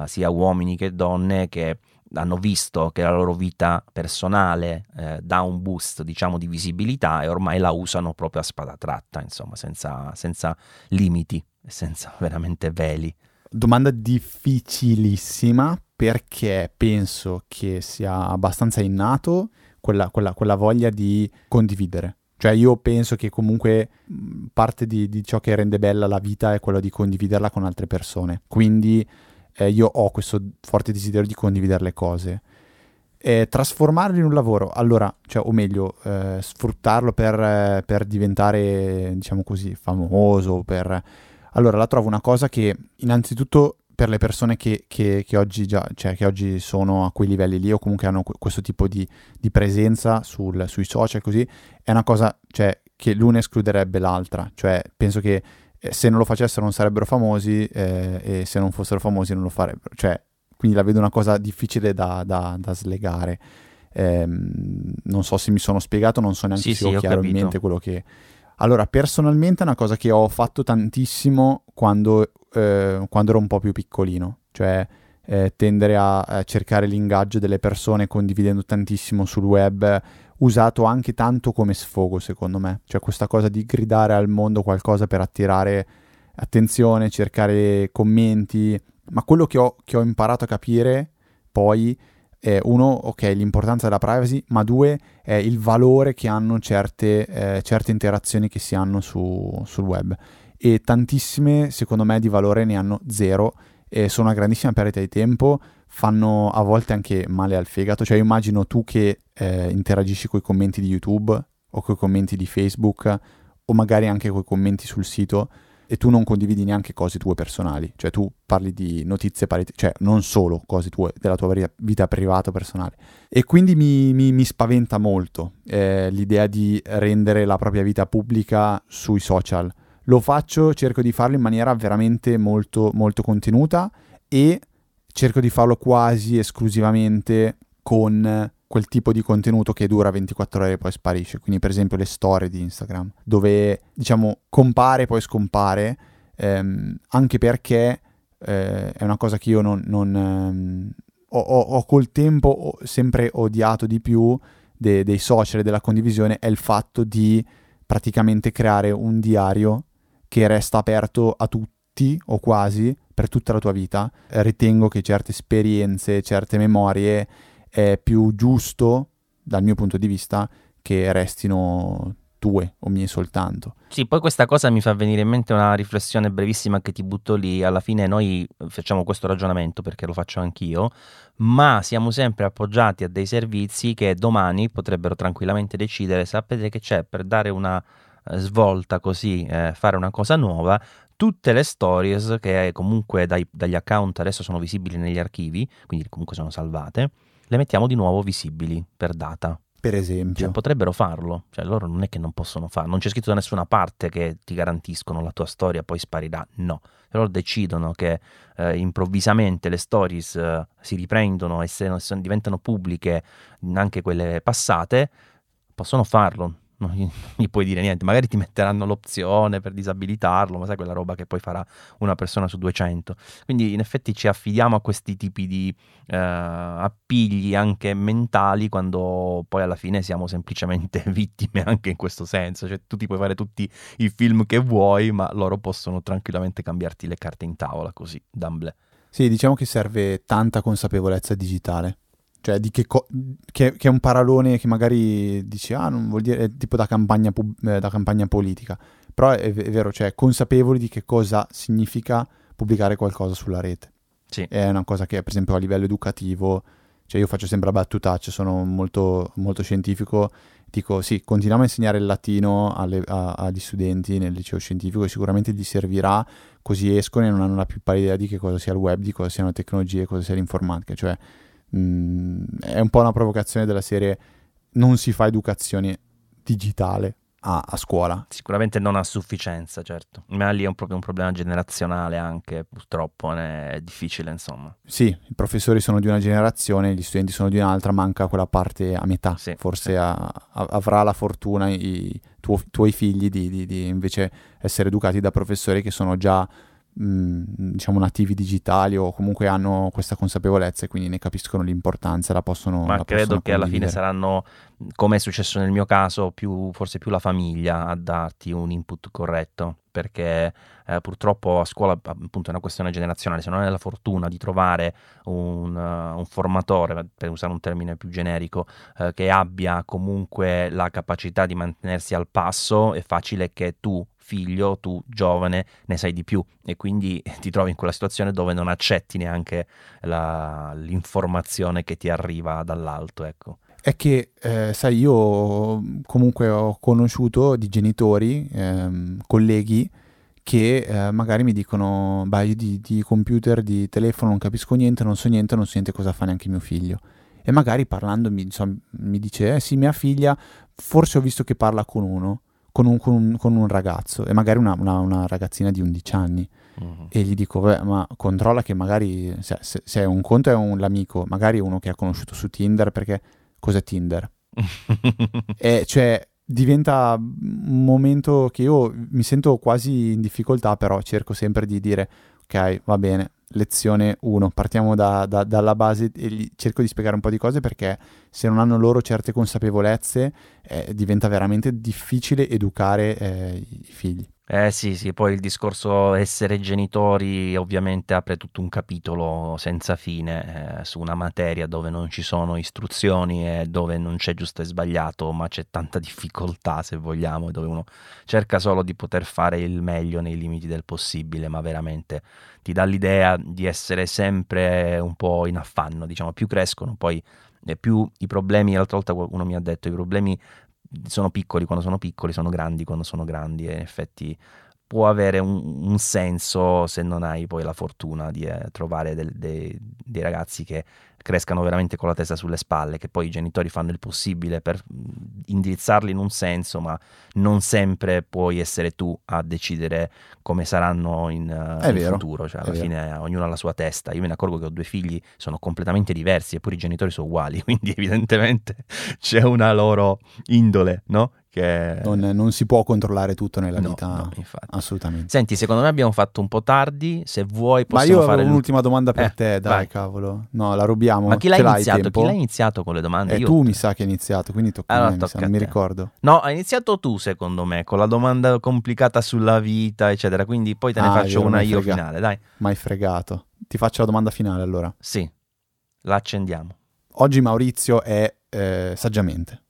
Sia uomini che donne che hanno visto che la loro vita personale eh, dà un boost diciamo di visibilità e ormai la usano proprio a spada tratta insomma senza, senza limiti senza veramente veli domanda difficilissima perché penso che sia abbastanza innato quella, quella, quella voglia di condividere cioè io penso che comunque parte di, di, ciò che rende bella la vita è quello di condividerla con altre persone. Quindi eh, io ho questo forte desiderio di condividere le cose. E trasformarlo in un lavoro, allora, cioè, o meglio, eh, sfruttarlo per, per, diventare, diciamo così, famoso, per... Allora, la trovo una cosa che, innanzitutto, per le persone che, che, che, oggi, già, cioè, che oggi sono a quei livelli lì o comunque hanno questo tipo di, di presenza sul, sui social così, è una cosa cioè, che l'una escluderebbe l'altra. Cioè, penso che se non lo facessero non sarebbero famosi eh, e se non fossero famosi non lo farebbero. Cioè, quindi la vedo una cosa difficile da, da, da slegare. Eh, non so se mi sono spiegato, non so neanche sì, se sì, ho chiaro in mente quello che... Allora, personalmente è una cosa che ho fatto tantissimo quando, eh, quando ero un po' più piccolino, cioè eh, tendere a, a cercare l'ingaggio delle persone condividendo tantissimo sul web usato anche tanto come sfogo, secondo me. Cioè questa cosa di gridare al mondo qualcosa per attirare attenzione, cercare commenti. Ma quello che ho, che ho imparato a capire poi è uno, ok, l'importanza della privacy, ma due, è il valore che hanno certe, eh, certe interazioni che si hanno su, sul web. E tantissime, secondo me, di valore ne hanno zero e sono una grandissima perdita di tempo fanno a volte anche male al fegato. Cioè, immagino tu che eh, interagisci con i commenti di YouTube o con i commenti di Facebook o magari anche con i commenti sul sito e tu non condividi neanche cose tue personali, cioè tu parli di notizie, pariti- cioè non solo cose tue, della tua vita privata personale. E quindi mi, mi, mi spaventa molto eh, l'idea di rendere la propria vita pubblica sui social. Lo faccio, cerco di farlo in maniera veramente molto, molto contenuta e cerco di farlo quasi esclusivamente con quel tipo di contenuto che dura 24 ore e poi sparisce, quindi per esempio le storie di Instagram, dove diciamo compare e poi scompare, ehm, anche perché eh, è una cosa che io non, non ehm, ho, ho, ho, col tempo sempre odiato di più de, dei social e della condivisione, è il fatto di praticamente creare un diario che resta aperto a tutti o quasi per tutta la tua vita. Ritengo che certe esperienze, certe memorie è più giusto, dal mio punto di vista, che restino tue o mie soltanto. Sì, poi questa cosa mi fa venire in mente una riflessione brevissima che ti butto lì. Alla fine noi facciamo questo ragionamento perché lo faccio anch'io, ma siamo sempre appoggiati a dei servizi che domani potrebbero tranquillamente decidere, sapete che c'è per dare una eh, svolta così, eh, fare una cosa nuova, tutte le stories che comunque dai, dagli account adesso sono visibili negli archivi, quindi comunque sono salvate, le mettiamo di nuovo visibili per data. Per esempio. Cioè, potrebbero farlo, cioè loro non è che non possono farlo, non c'è scritto da nessuna parte che ti garantiscono la tua storia poi sparirà, no. Se loro decidono che eh, improvvisamente le stories eh, si riprendono e se, se diventano pubbliche anche quelle passate, possono farlo, non gli, puoi dire niente, magari ti metteranno l'opzione per disabilitarlo, ma sai quella roba che poi farà una persona su 200. Quindi in effetti ci affidiamo a questi tipi di eh, appigli anche mentali quando poi alla fine siamo semplicemente vittime anche in questo senso, cioè tu ti puoi fare tutti i film che vuoi, ma loro possono tranquillamente cambiarti le carte in tavola così, d'amblè. Sì, diciamo che serve tanta consapevolezza digitale cioè, di che, co- che, che, è un paralone che magari dici, ah, non vuol dire, è tipo da campagna, pub- eh, da campagna politica. Però è, è, vero, cioè, consapevoli di che cosa significa pubblicare qualcosa sulla rete. Sì. È una cosa che, per esempio, a livello educativo, cioè io faccio sempre a battutaccia, sono molto, molto scientifico, dico sì, continuiamo a insegnare il latino alle, a, agli studenti nel liceo scientifico e sicuramente gli servirà, così escono e non hanno la più pallida idea di che cosa sia il web, di cosa siano le tecnologie, cosa sia l'informatica, cioè Mm, è un po' una provocazione della serie non si fa educazione digitale a, a, scuola. Sicuramente non a sufficienza, certo. Ma lì è un, proprio un problema generazionale anche, purtroppo, è difficile, insomma. Sì, i professori sono di una generazione, gli studenti sono di un'altra, manca quella parte a metà. Sì, Forse sì. A, a, avrà la fortuna i tuo, tuoi figli di, di, di invece essere educati da professori che sono già Diciamo nativi digitali o comunque hanno questa consapevolezza e quindi ne capiscono l'importanza la possono ma la credo possono che alla fine saranno come è successo nel mio caso più, forse più la famiglia a darti un input corretto perché eh, purtroppo a scuola appunto è una questione generazionale se non hai la fortuna di trovare un, uh, un formatore per usare un termine più generico uh, che abbia comunque la capacità di mantenersi al passo è facile che tu figlio, tu giovane, ne sai di più e quindi ti trovi in quella situazione dove non accetti neanche la, l'informazione che ti arriva dall'alto. Ecco. È che, eh, sai, io comunque ho conosciuto di genitori, ehm, colleghi, che eh, magari mi dicono, beh, io di, di, computer, di telefono non capisco niente, non so niente, non so niente cosa fa neanche mio figlio. E magari parlandomi, insomma, mi dice, eh sì, mia figlia, forse ho visto che parla con uno con un, con un, con un ragazzo e magari una, una, una, ragazzina di 11 anni uh-huh. e gli dico, beh, ma controlla che magari se, se, se un conto è un, l'amico, magari uno che ha conosciuto su Tinder, perché cos'è Tinder? e cioè diventa un momento che io mi sento quasi in difficoltà, però cerco sempre di dire, ok, va bene, lezione 1, partiamo da, da, dalla base e cerco di spiegare un po' di cose perché se non hanno loro certe consapevolezze eh, diventa veramente difficile educare eh, i figli. Eh sì, sì, poi il discorso essere genitori ovviamente apre tutto un capitolo senza fine eh, su una materia dove non ci sono istruzioni e dove non c'è giusto e sbagliato, ma c'è tanta difficoltà se vogliamo, dove uno cerca solo di poter fare il meglio nei limiti del possibile, ma veramente ti dà l'idea di essere sempre un po' in affanno, diciamo, più crescono poi e più i problemi, l'altra volta qualcuno mi ha detto, i problemi sono piccoli quando sono piccoli, sono grandi quando sono grandi e in effetti può avere un, un, senso se non hai poi la fortuna di eh, trovare del, dei, dei ragazzi che crescano veramente con la testa sulle spalle, che poi i genitori fanno il possibile per indirizzarli in un senso, ma non sempre puoi essere tu a decidere come saranno in, uh, in vero, futuro, cioè alla fine vero. ognuno ha la sua testa. Io me ne accorgo che ho due figli, sono completamente diversi, eppure i genitori sono uguali, quindi evidentemente c'è una loro indole, no? Che... Non, non, si può controllare tutto nella no, vita, no, assolutamente. Senti, secondo me abbiamo fatto un po' tardi, se vuoi possiamo Ma io fare... un'ultima domanda per eh, te, dai vai. cavolo. No, la rubiamo. Ma chi l'ha, iniziato? chi l'ha iniziato con le domande? E eh, tu mi sa che hai iniziato, quindi tocca allora, a me, tocca mi, sa, non mi ricordo. No, hai iniziato tu secondo me, con la domanda complicata sulla vita, eccetera, quindi poi te ne ah, faccio una io frega- finale, dai. Mai fregato. Ti faccio la domanda finale allora. Sì, la accendiamo. Oggi Maurizio è eh, saggiamente.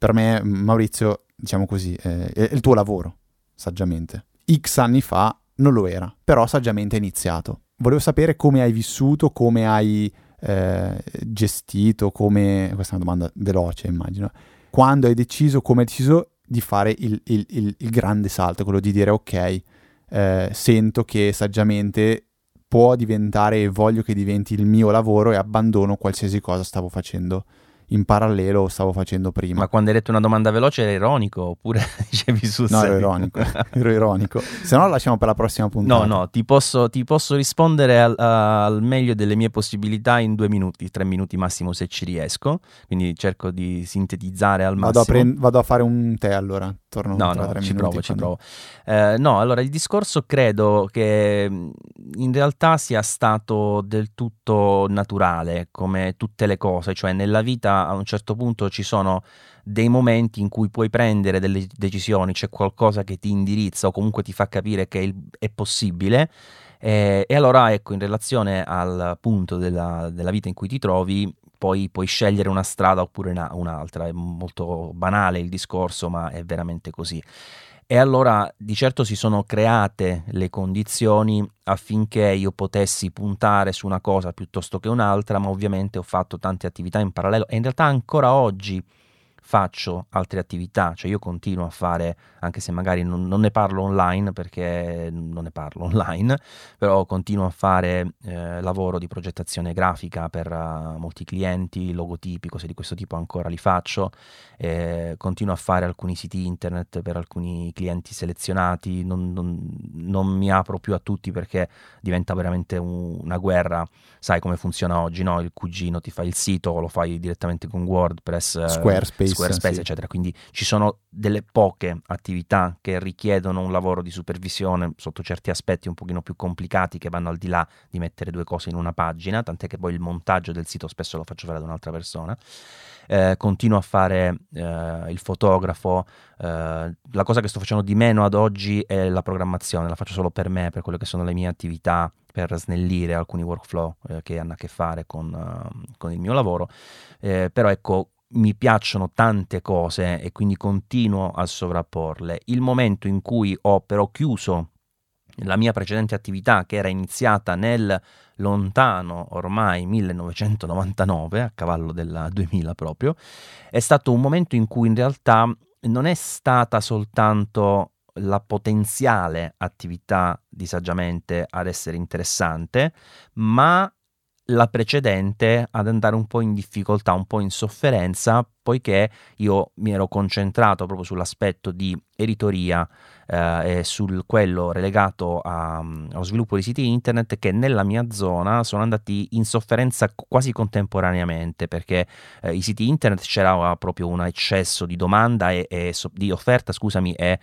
Per me Maurizio diciamo così, è il tuo lavoro, saggiamente. X anni fa non lo era, però saggiamente hai iniziato. Volevo sapere come hai vissuto, come hai eh, gestito, come... questa è una domanda veloce immagino. Quando hai deciso, come hai deciso di fare il, il, il, il grande salto, quello di dire ok, eh, sento che saggiamente può diventare e voglio che diventi il mio lavoro e abbandono qualsiasi cosa stavo facendo in parallelo stavo facendo prima. Ma quando hai detto una domanda veloce era ironico oppure dicevi sul No, ero ironico, ero ironico. Se no la lasciamo per la prossima puntata. No, no, ti posso, ti posso rispondere al, al, meglio delle mie possibilità in due minuti, tre minuti massimo se ci riesco, quindi cerco di sintetizzare al vado massimo. A prend- vado a fare un tè allora, torno no, tra no, tre ci minuti. Provo, ci provo. Eh, no, allora il discorso credo che in realtà sia stato del tutto naturale, come tutte le cose, cioè nella vita a un certo punto ci sono dei momenti in cui puoi prendere delle decisioni, c'è qualcosa che ti indirizza o comunque ti fa capire che è, è possibile. Eh, e allora ecco, in relazione al punto della, della, vita in cui ti trovi, poi puoi scegliere una strada oppure una, un'altra. È molto banale il discorso, ma è veramente così. E allora di certo si sono create le condizioni affinché io potessi puntare su una cosa piuttosto che un'altra, ma ovviamente ho fatto tante attività in parallelo e in realtà ancora oggi faccio altre attività, cioè io continuo a fare, anche se magari non, non ne parlo online perché non ne parlo online, però continuo a fare eh, lavoro di progettazione grafica per uh, molti clienti, logotipi, cose di questo tipo ancora li faccio, eh, continuo a fare alcuni siti internet per alcuni clienti selezionati, non, non, non mi apro più a tutti perché diventa veramente un, una guerra, sai come funziona oggi, no? il cugino ti fa il sito, lo fai direttamente con WordPress, Squarespace Squarespace, sì. eccetera. Quindi ci sono delle poche attività che richiedono un lavoro di supervisione sotto certi aspetti un pochino più complicati che vanno al di là di mettere due cose in una pagina, tant'è che poi il montaggio del sito spesso lo faccio fare ad un'altra persona. Eh, continuo a fare eh, il fotografo, eh, la cosa che sto facendo di meno ad oggi è la programmazione, la faccio solo per me, per quelle che sono le mie attività, per snellire alcuni workflow eh, che hanno a che fare con, uh, con il mio lavoro, eh, però ecco mi piacciono tante cose e quindi continuo a sovrapporle. Il momento in cui ho però chiuso la mia precedente attività che era iniziata nel lontano ormai 1999, a cavallo del 2000 proprio, è stato un momento in cui in realtà non è stata soltanto la potenziale attività di saggiamente ad essere interessante, ma la precedente ad andare un po' in difficoltà, un po' in sofferenza, poiché io mi ero concentrato proprio sull'aspetto di editoria eh, e su quello relegato a, allo sviluppo di siti internet che nella mia zona sono andati in sofferenza quasi contemporaneamente perché eh, i siti internet c'era proprio un eccesso di domanda e, e di offerta, scusami, e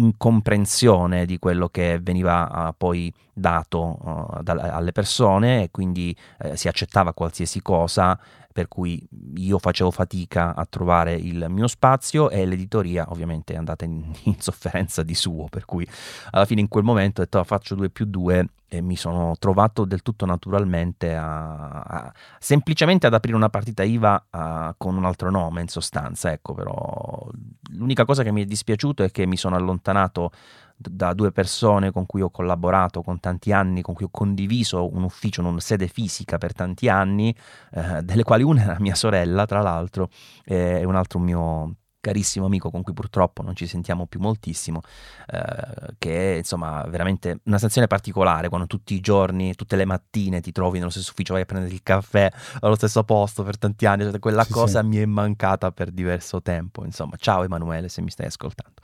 incomprensione di quello che veniva uh, poi dato uh, da, alle persone e quindi uh, si accettava qualsiasi cosa per cui io facevo fatica a trovare il mio spazio e l'editoria ovviamente è andata in, in sofferenza di suo, per cui alla fine in quel momento ho detto ah, faccio 2 più 2 e mi sono trovato del tutto naturalmente a, a semplicemente ad aprire una partita IVA a, con un altro nome in sostanza, ecco però l'unica cosa che mi è dispiaciuto è che mi sono allontanato da due persone con cui ho collaborato con tanti anni, con cui ho condiviso un ufficio, una sede fisica per tanti anni, eh, delle quali una era mia sorella, tra l'altro, e un altro mio carissimo amico con cui purtroppo non ci sentiamo più moltissimo, eh, che è insomma veramente una sensazione particolare quando tutti i giorni, tutte le mattine ti trovi nello stesso ufficio, vai a prendere il caffè allo stesso posto per tanti anni, cioè, quella sì, cosa sì. mi è mancata per diverso tempo, insomma, ciao Emanuele se mi stai ascoltando.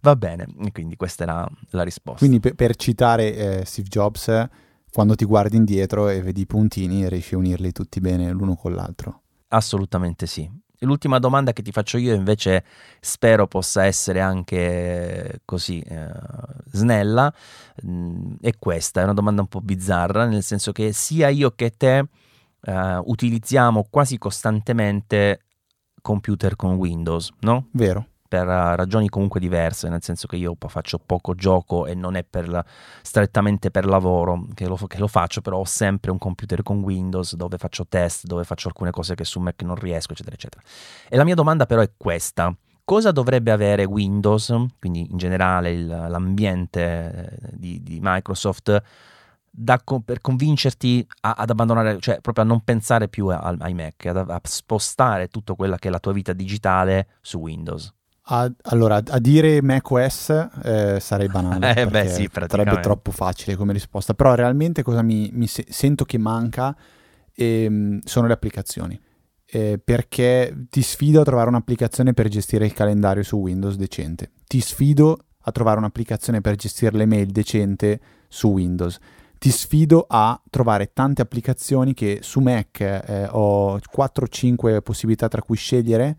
Va bene, quindi questa era la risposta. Quindi per, per citare eh, Steve Jobs, quando ti guardi indietro e vedi i puntini riesci a unirli tutti bene l'uno con l'altro. Assolutamente sì. L'ultima domanda che ti faccio io invece spero possa essere anche così eh, snella, mm, è questa, è una domanda un po' bizzarra, nel senso che sia io che te eh, utilizziamo quasi costantemente computer con Windows, no? Vero per ragioni comunque diverse, nel senso che io faccio poco gioco e non è per, strettamente per lavoro che lo, che lo, faccio, però ho sempre un computer con Windows dove faccio test, dove faccio alcune cose che su Mac non riesco, eccetera, eccetera. E la mia domanda però è questa. Cosa dovrebbe avere Windows, quindi in generale il, l'ambiente eh, di, di Microsoft, da, per convincerti a, ad abbandonare, cioè proprio a non pensare più ai Mac, a, a spostare tutta quella che è la tua vita digitale su Windows? A, allora, a dire macOS eh, sarei banale. eh, beh, sì, sarebbe troppo facile come risposta. Però realmente cosa mi, mi se- sento che manca ehm, sono le applicazioni. Eh, perché ti sfido a trovare un'applicazione per gestire il calendario su Windows decente. Ti sfido a trovare un'applicazione per gestire le mail decente su Windows. Ti sfido a trovare tante applicazioni che su Mac eh, ho 4-5 possibilità tra cui scegliere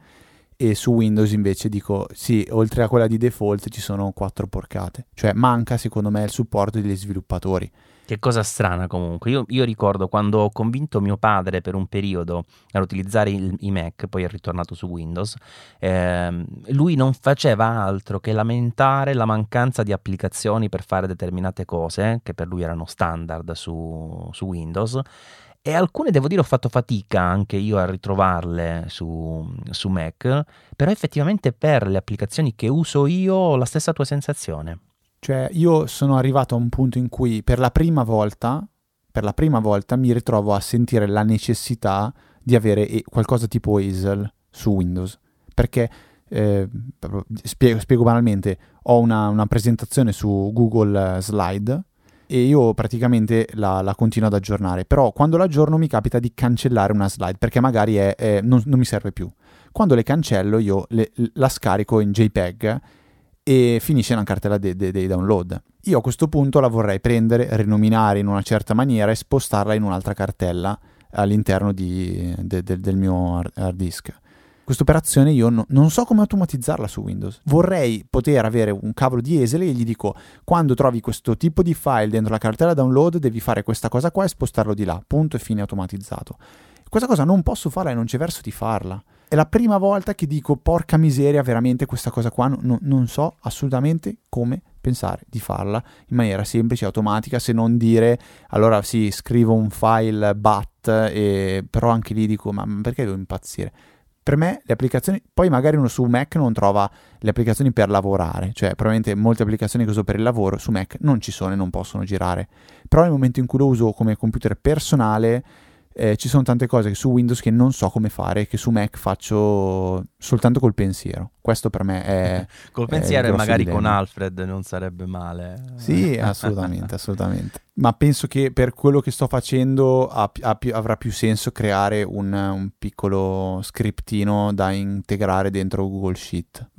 e su Windows invece dico sì, oltre a quella di default ci sono quattro porcate, cioè manca secondo me il supporto degli sviluppatori. Che cosa strana comunque, io, io ricordo quando ho convinto mio padre per un periodo ad utilizzare il, i Mac, poi è ritornato su Windows, eh, lui non faceva altro che lamentare la mancanza di applicazioni per fare determinate cose, che per lui erano standard su, su Windows, e alcune devo dire ho fatto fatica anche io a ritrovarle su, su, Mac, però effettivamente per le applicazioni che uso io ho la stessa tua sensazione. Cioè io sono arrivato a un punto in cui per la prima volta, per la prima volta mi ritrovo a sentire la necessità di avere qualcosa tipo Hazel su Windows, perché eh, spiego, spiego, banalmente, ho una, una presentazione su Google Slide e io praticamente la, la, continuo ad aggiornare, però quando l'aggiorno mi capita di cancellare una slide perché magari è, è, non, non, mi serve più. Quando le cancello io le, la scarico in JPEG e finisce nella cartella dei, dei, dei download. Io a questo punto la vorrei prendere, rinominare in una certa maniera e spostarla in un'altra cartella all'interno di, de, de, del mio hard disk. Questa operazione io no, non so come automatizzarla su Windows. Vorrei poter avere un cavolo di esile e gli dico quando trovi questo tipo di file dentro la cartella download devi fare questa cosa qua e spostarlo di là. Punto e fine automatizzato. Questa cosa non posso farla e non c'è verso di farla. È la prima volta che dico porca miseria, veramente questa cosa qua no, non so assolutamente come pensare di farla in maniera semplice e automatica, se non dire allora sì, scrivo un file bat, e, però anche lì dico ma perché devo impazzire? Per me le applicazioni, poi magari uno su Mac non trova le applicazioni per lavorare, cioè probabilmente molte applicazioni che uso per il lavoro su Mac non ci sono e non possono girare, però nel momento in cui lo uso come computer personale eh, ci sono tante cose su Windows che non so come fare, che su Mac faccio soltanto col pensiero. Questo per me è. col pensiero e magari dilemma. con Alfred non sarebbe male. Sì, assolutamente, assolutamente. Ma penso che per quello che sto facendo ha, ha più, avrà più senso creare un, un, piccolo scriptino da integrare dentro Google Sheet.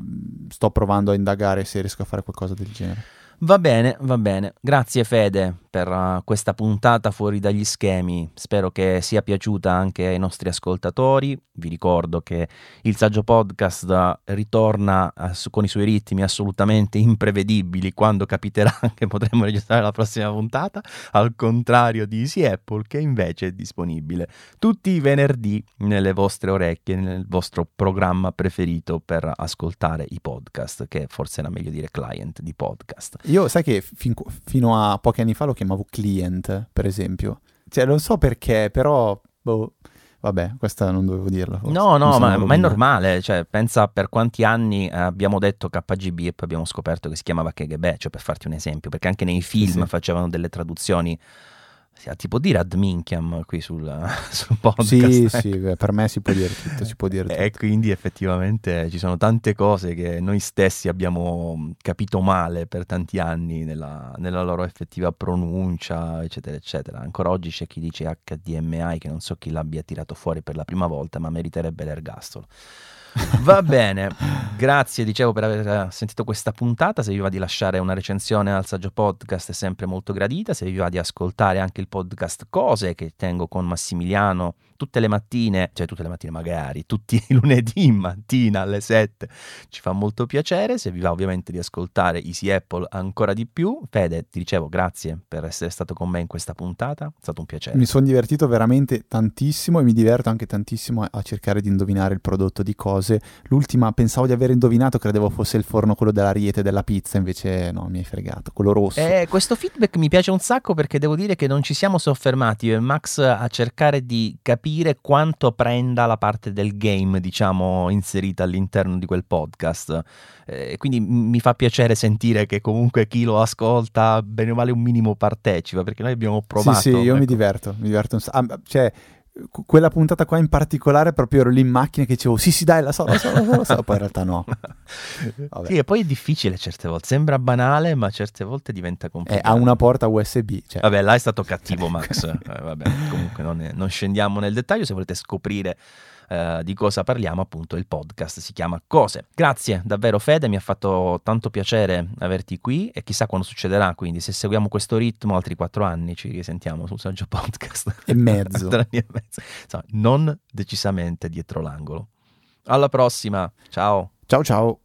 Sto provando a indagare se riesco a fare qualcosa del genere. Va bene, va bene. Grazie Fede per uh, questa puntata fuori dagli schemi. Spero che sia piaciuta anche ai nostri ascoltatori. Vi ricordo che il Saggio Podcast ritorna su, con i suoi ritmi assolutamente imprevedibili quando capiterà che potremo registrare la prossima puntata, al contrario di Easy Apple che invece è disponibile tutti i venerdì nelle vostre orecchie, nel vostro programma preferito per ascoltare i podcast, che forse era meglio dire client di podcast. Io sai che fin, fino a pochi anni fa lo chiamavo client, per esempio. Cioè, non so perché, però... Boh, vabbè, questa non dovevo dirla. Forse. No, no, ma, ma, è normale. Cioè, pensa per quanti anni abbiamo detto KGB e poi abbiamo scoperto che si chiamava KGB, cioè per farti un esempio, perché anche nei film sì, sì. facevano delle traduzioni si può dire ad minchiam qui sul, sul podcast. Sì, sì, per me si può dire tutto, si può dire tutto. E quindi effettivamente ci sono tante cose che noi stessi abbiamo capito male per tanti anni nella, nella loro effettiva pronuncia, eccetera, eccetera. Ancora oggi c'è chi dice HDMI che non so chi l'abbia tirato fuori per la prima volta, ma meriterebbe l'ergastolo. Va bene, grazie dicevo per aver sentito questa puntata, se vi va di lasciare una recensione al Saggio Podcast è sempre molto gradita, se vi va di ascoltare anche il podcast Cose che tengo con Massimiliano tutte le mattine, cioè tutte le mattine magari, tutti i lunedì mattina alle 7, ci fa molto piacere, se vi va ovviamente di ascoltare Easy Apple ancora di più, Fede ti dicevo grazie per essere stato con me in questa puntata, è stato un piacere. Mi sono divertito veramente tantissimo e mi diverto anche tantissimo a cercare di indovinare il prodotto di cose. L'ultima pensavo di aver indovinato, credevo fosse il forno quello dell'ariete della pizza, invece no, mi hai fregato, quello rosso. Eh, questo feedback mi piace un sacco perché devo dire che non ci siamo soffermati, Max, a cercare di capire capire quanto prenda la parte del game, diciamo, inserita all'interno di quel podcast. Eh, quindi mi fa piacere sentire che comunque chi lo ascolta, bene o male, un minimo partecipa, perché noi abbiamo provato. Sì, sì, io ecco. mi diverto, mi diverto un sacco. Ah, cioè, quella puntata qua in particolare proprio ero lì in macchina che dicevo sì sì dai la so, la so, la so, la so. poi in realtà no sì e poi è difficile certe volte sembra banale ma certe volte diventa complicato ha una porta USB cioè. vabbè là è stato cattivo Max eh, vabbè, comunque non, è, non scendiamo nel dettaglio se volete scoprire Uh, di cosa parliamo, appunto il podcast si chiama Cose. Grazie davvero Fede, mi ha fatto tanto piacere averti qui e chissà quando succederà, quindi se seguiamo questo ritmo altri quattro anni ci risentiamo sul Saggio Podcast. E mezzo. e mezzo. Insomma, non decisamente dietro l'angolo. Alla prossima, ciao. Ciao ciao.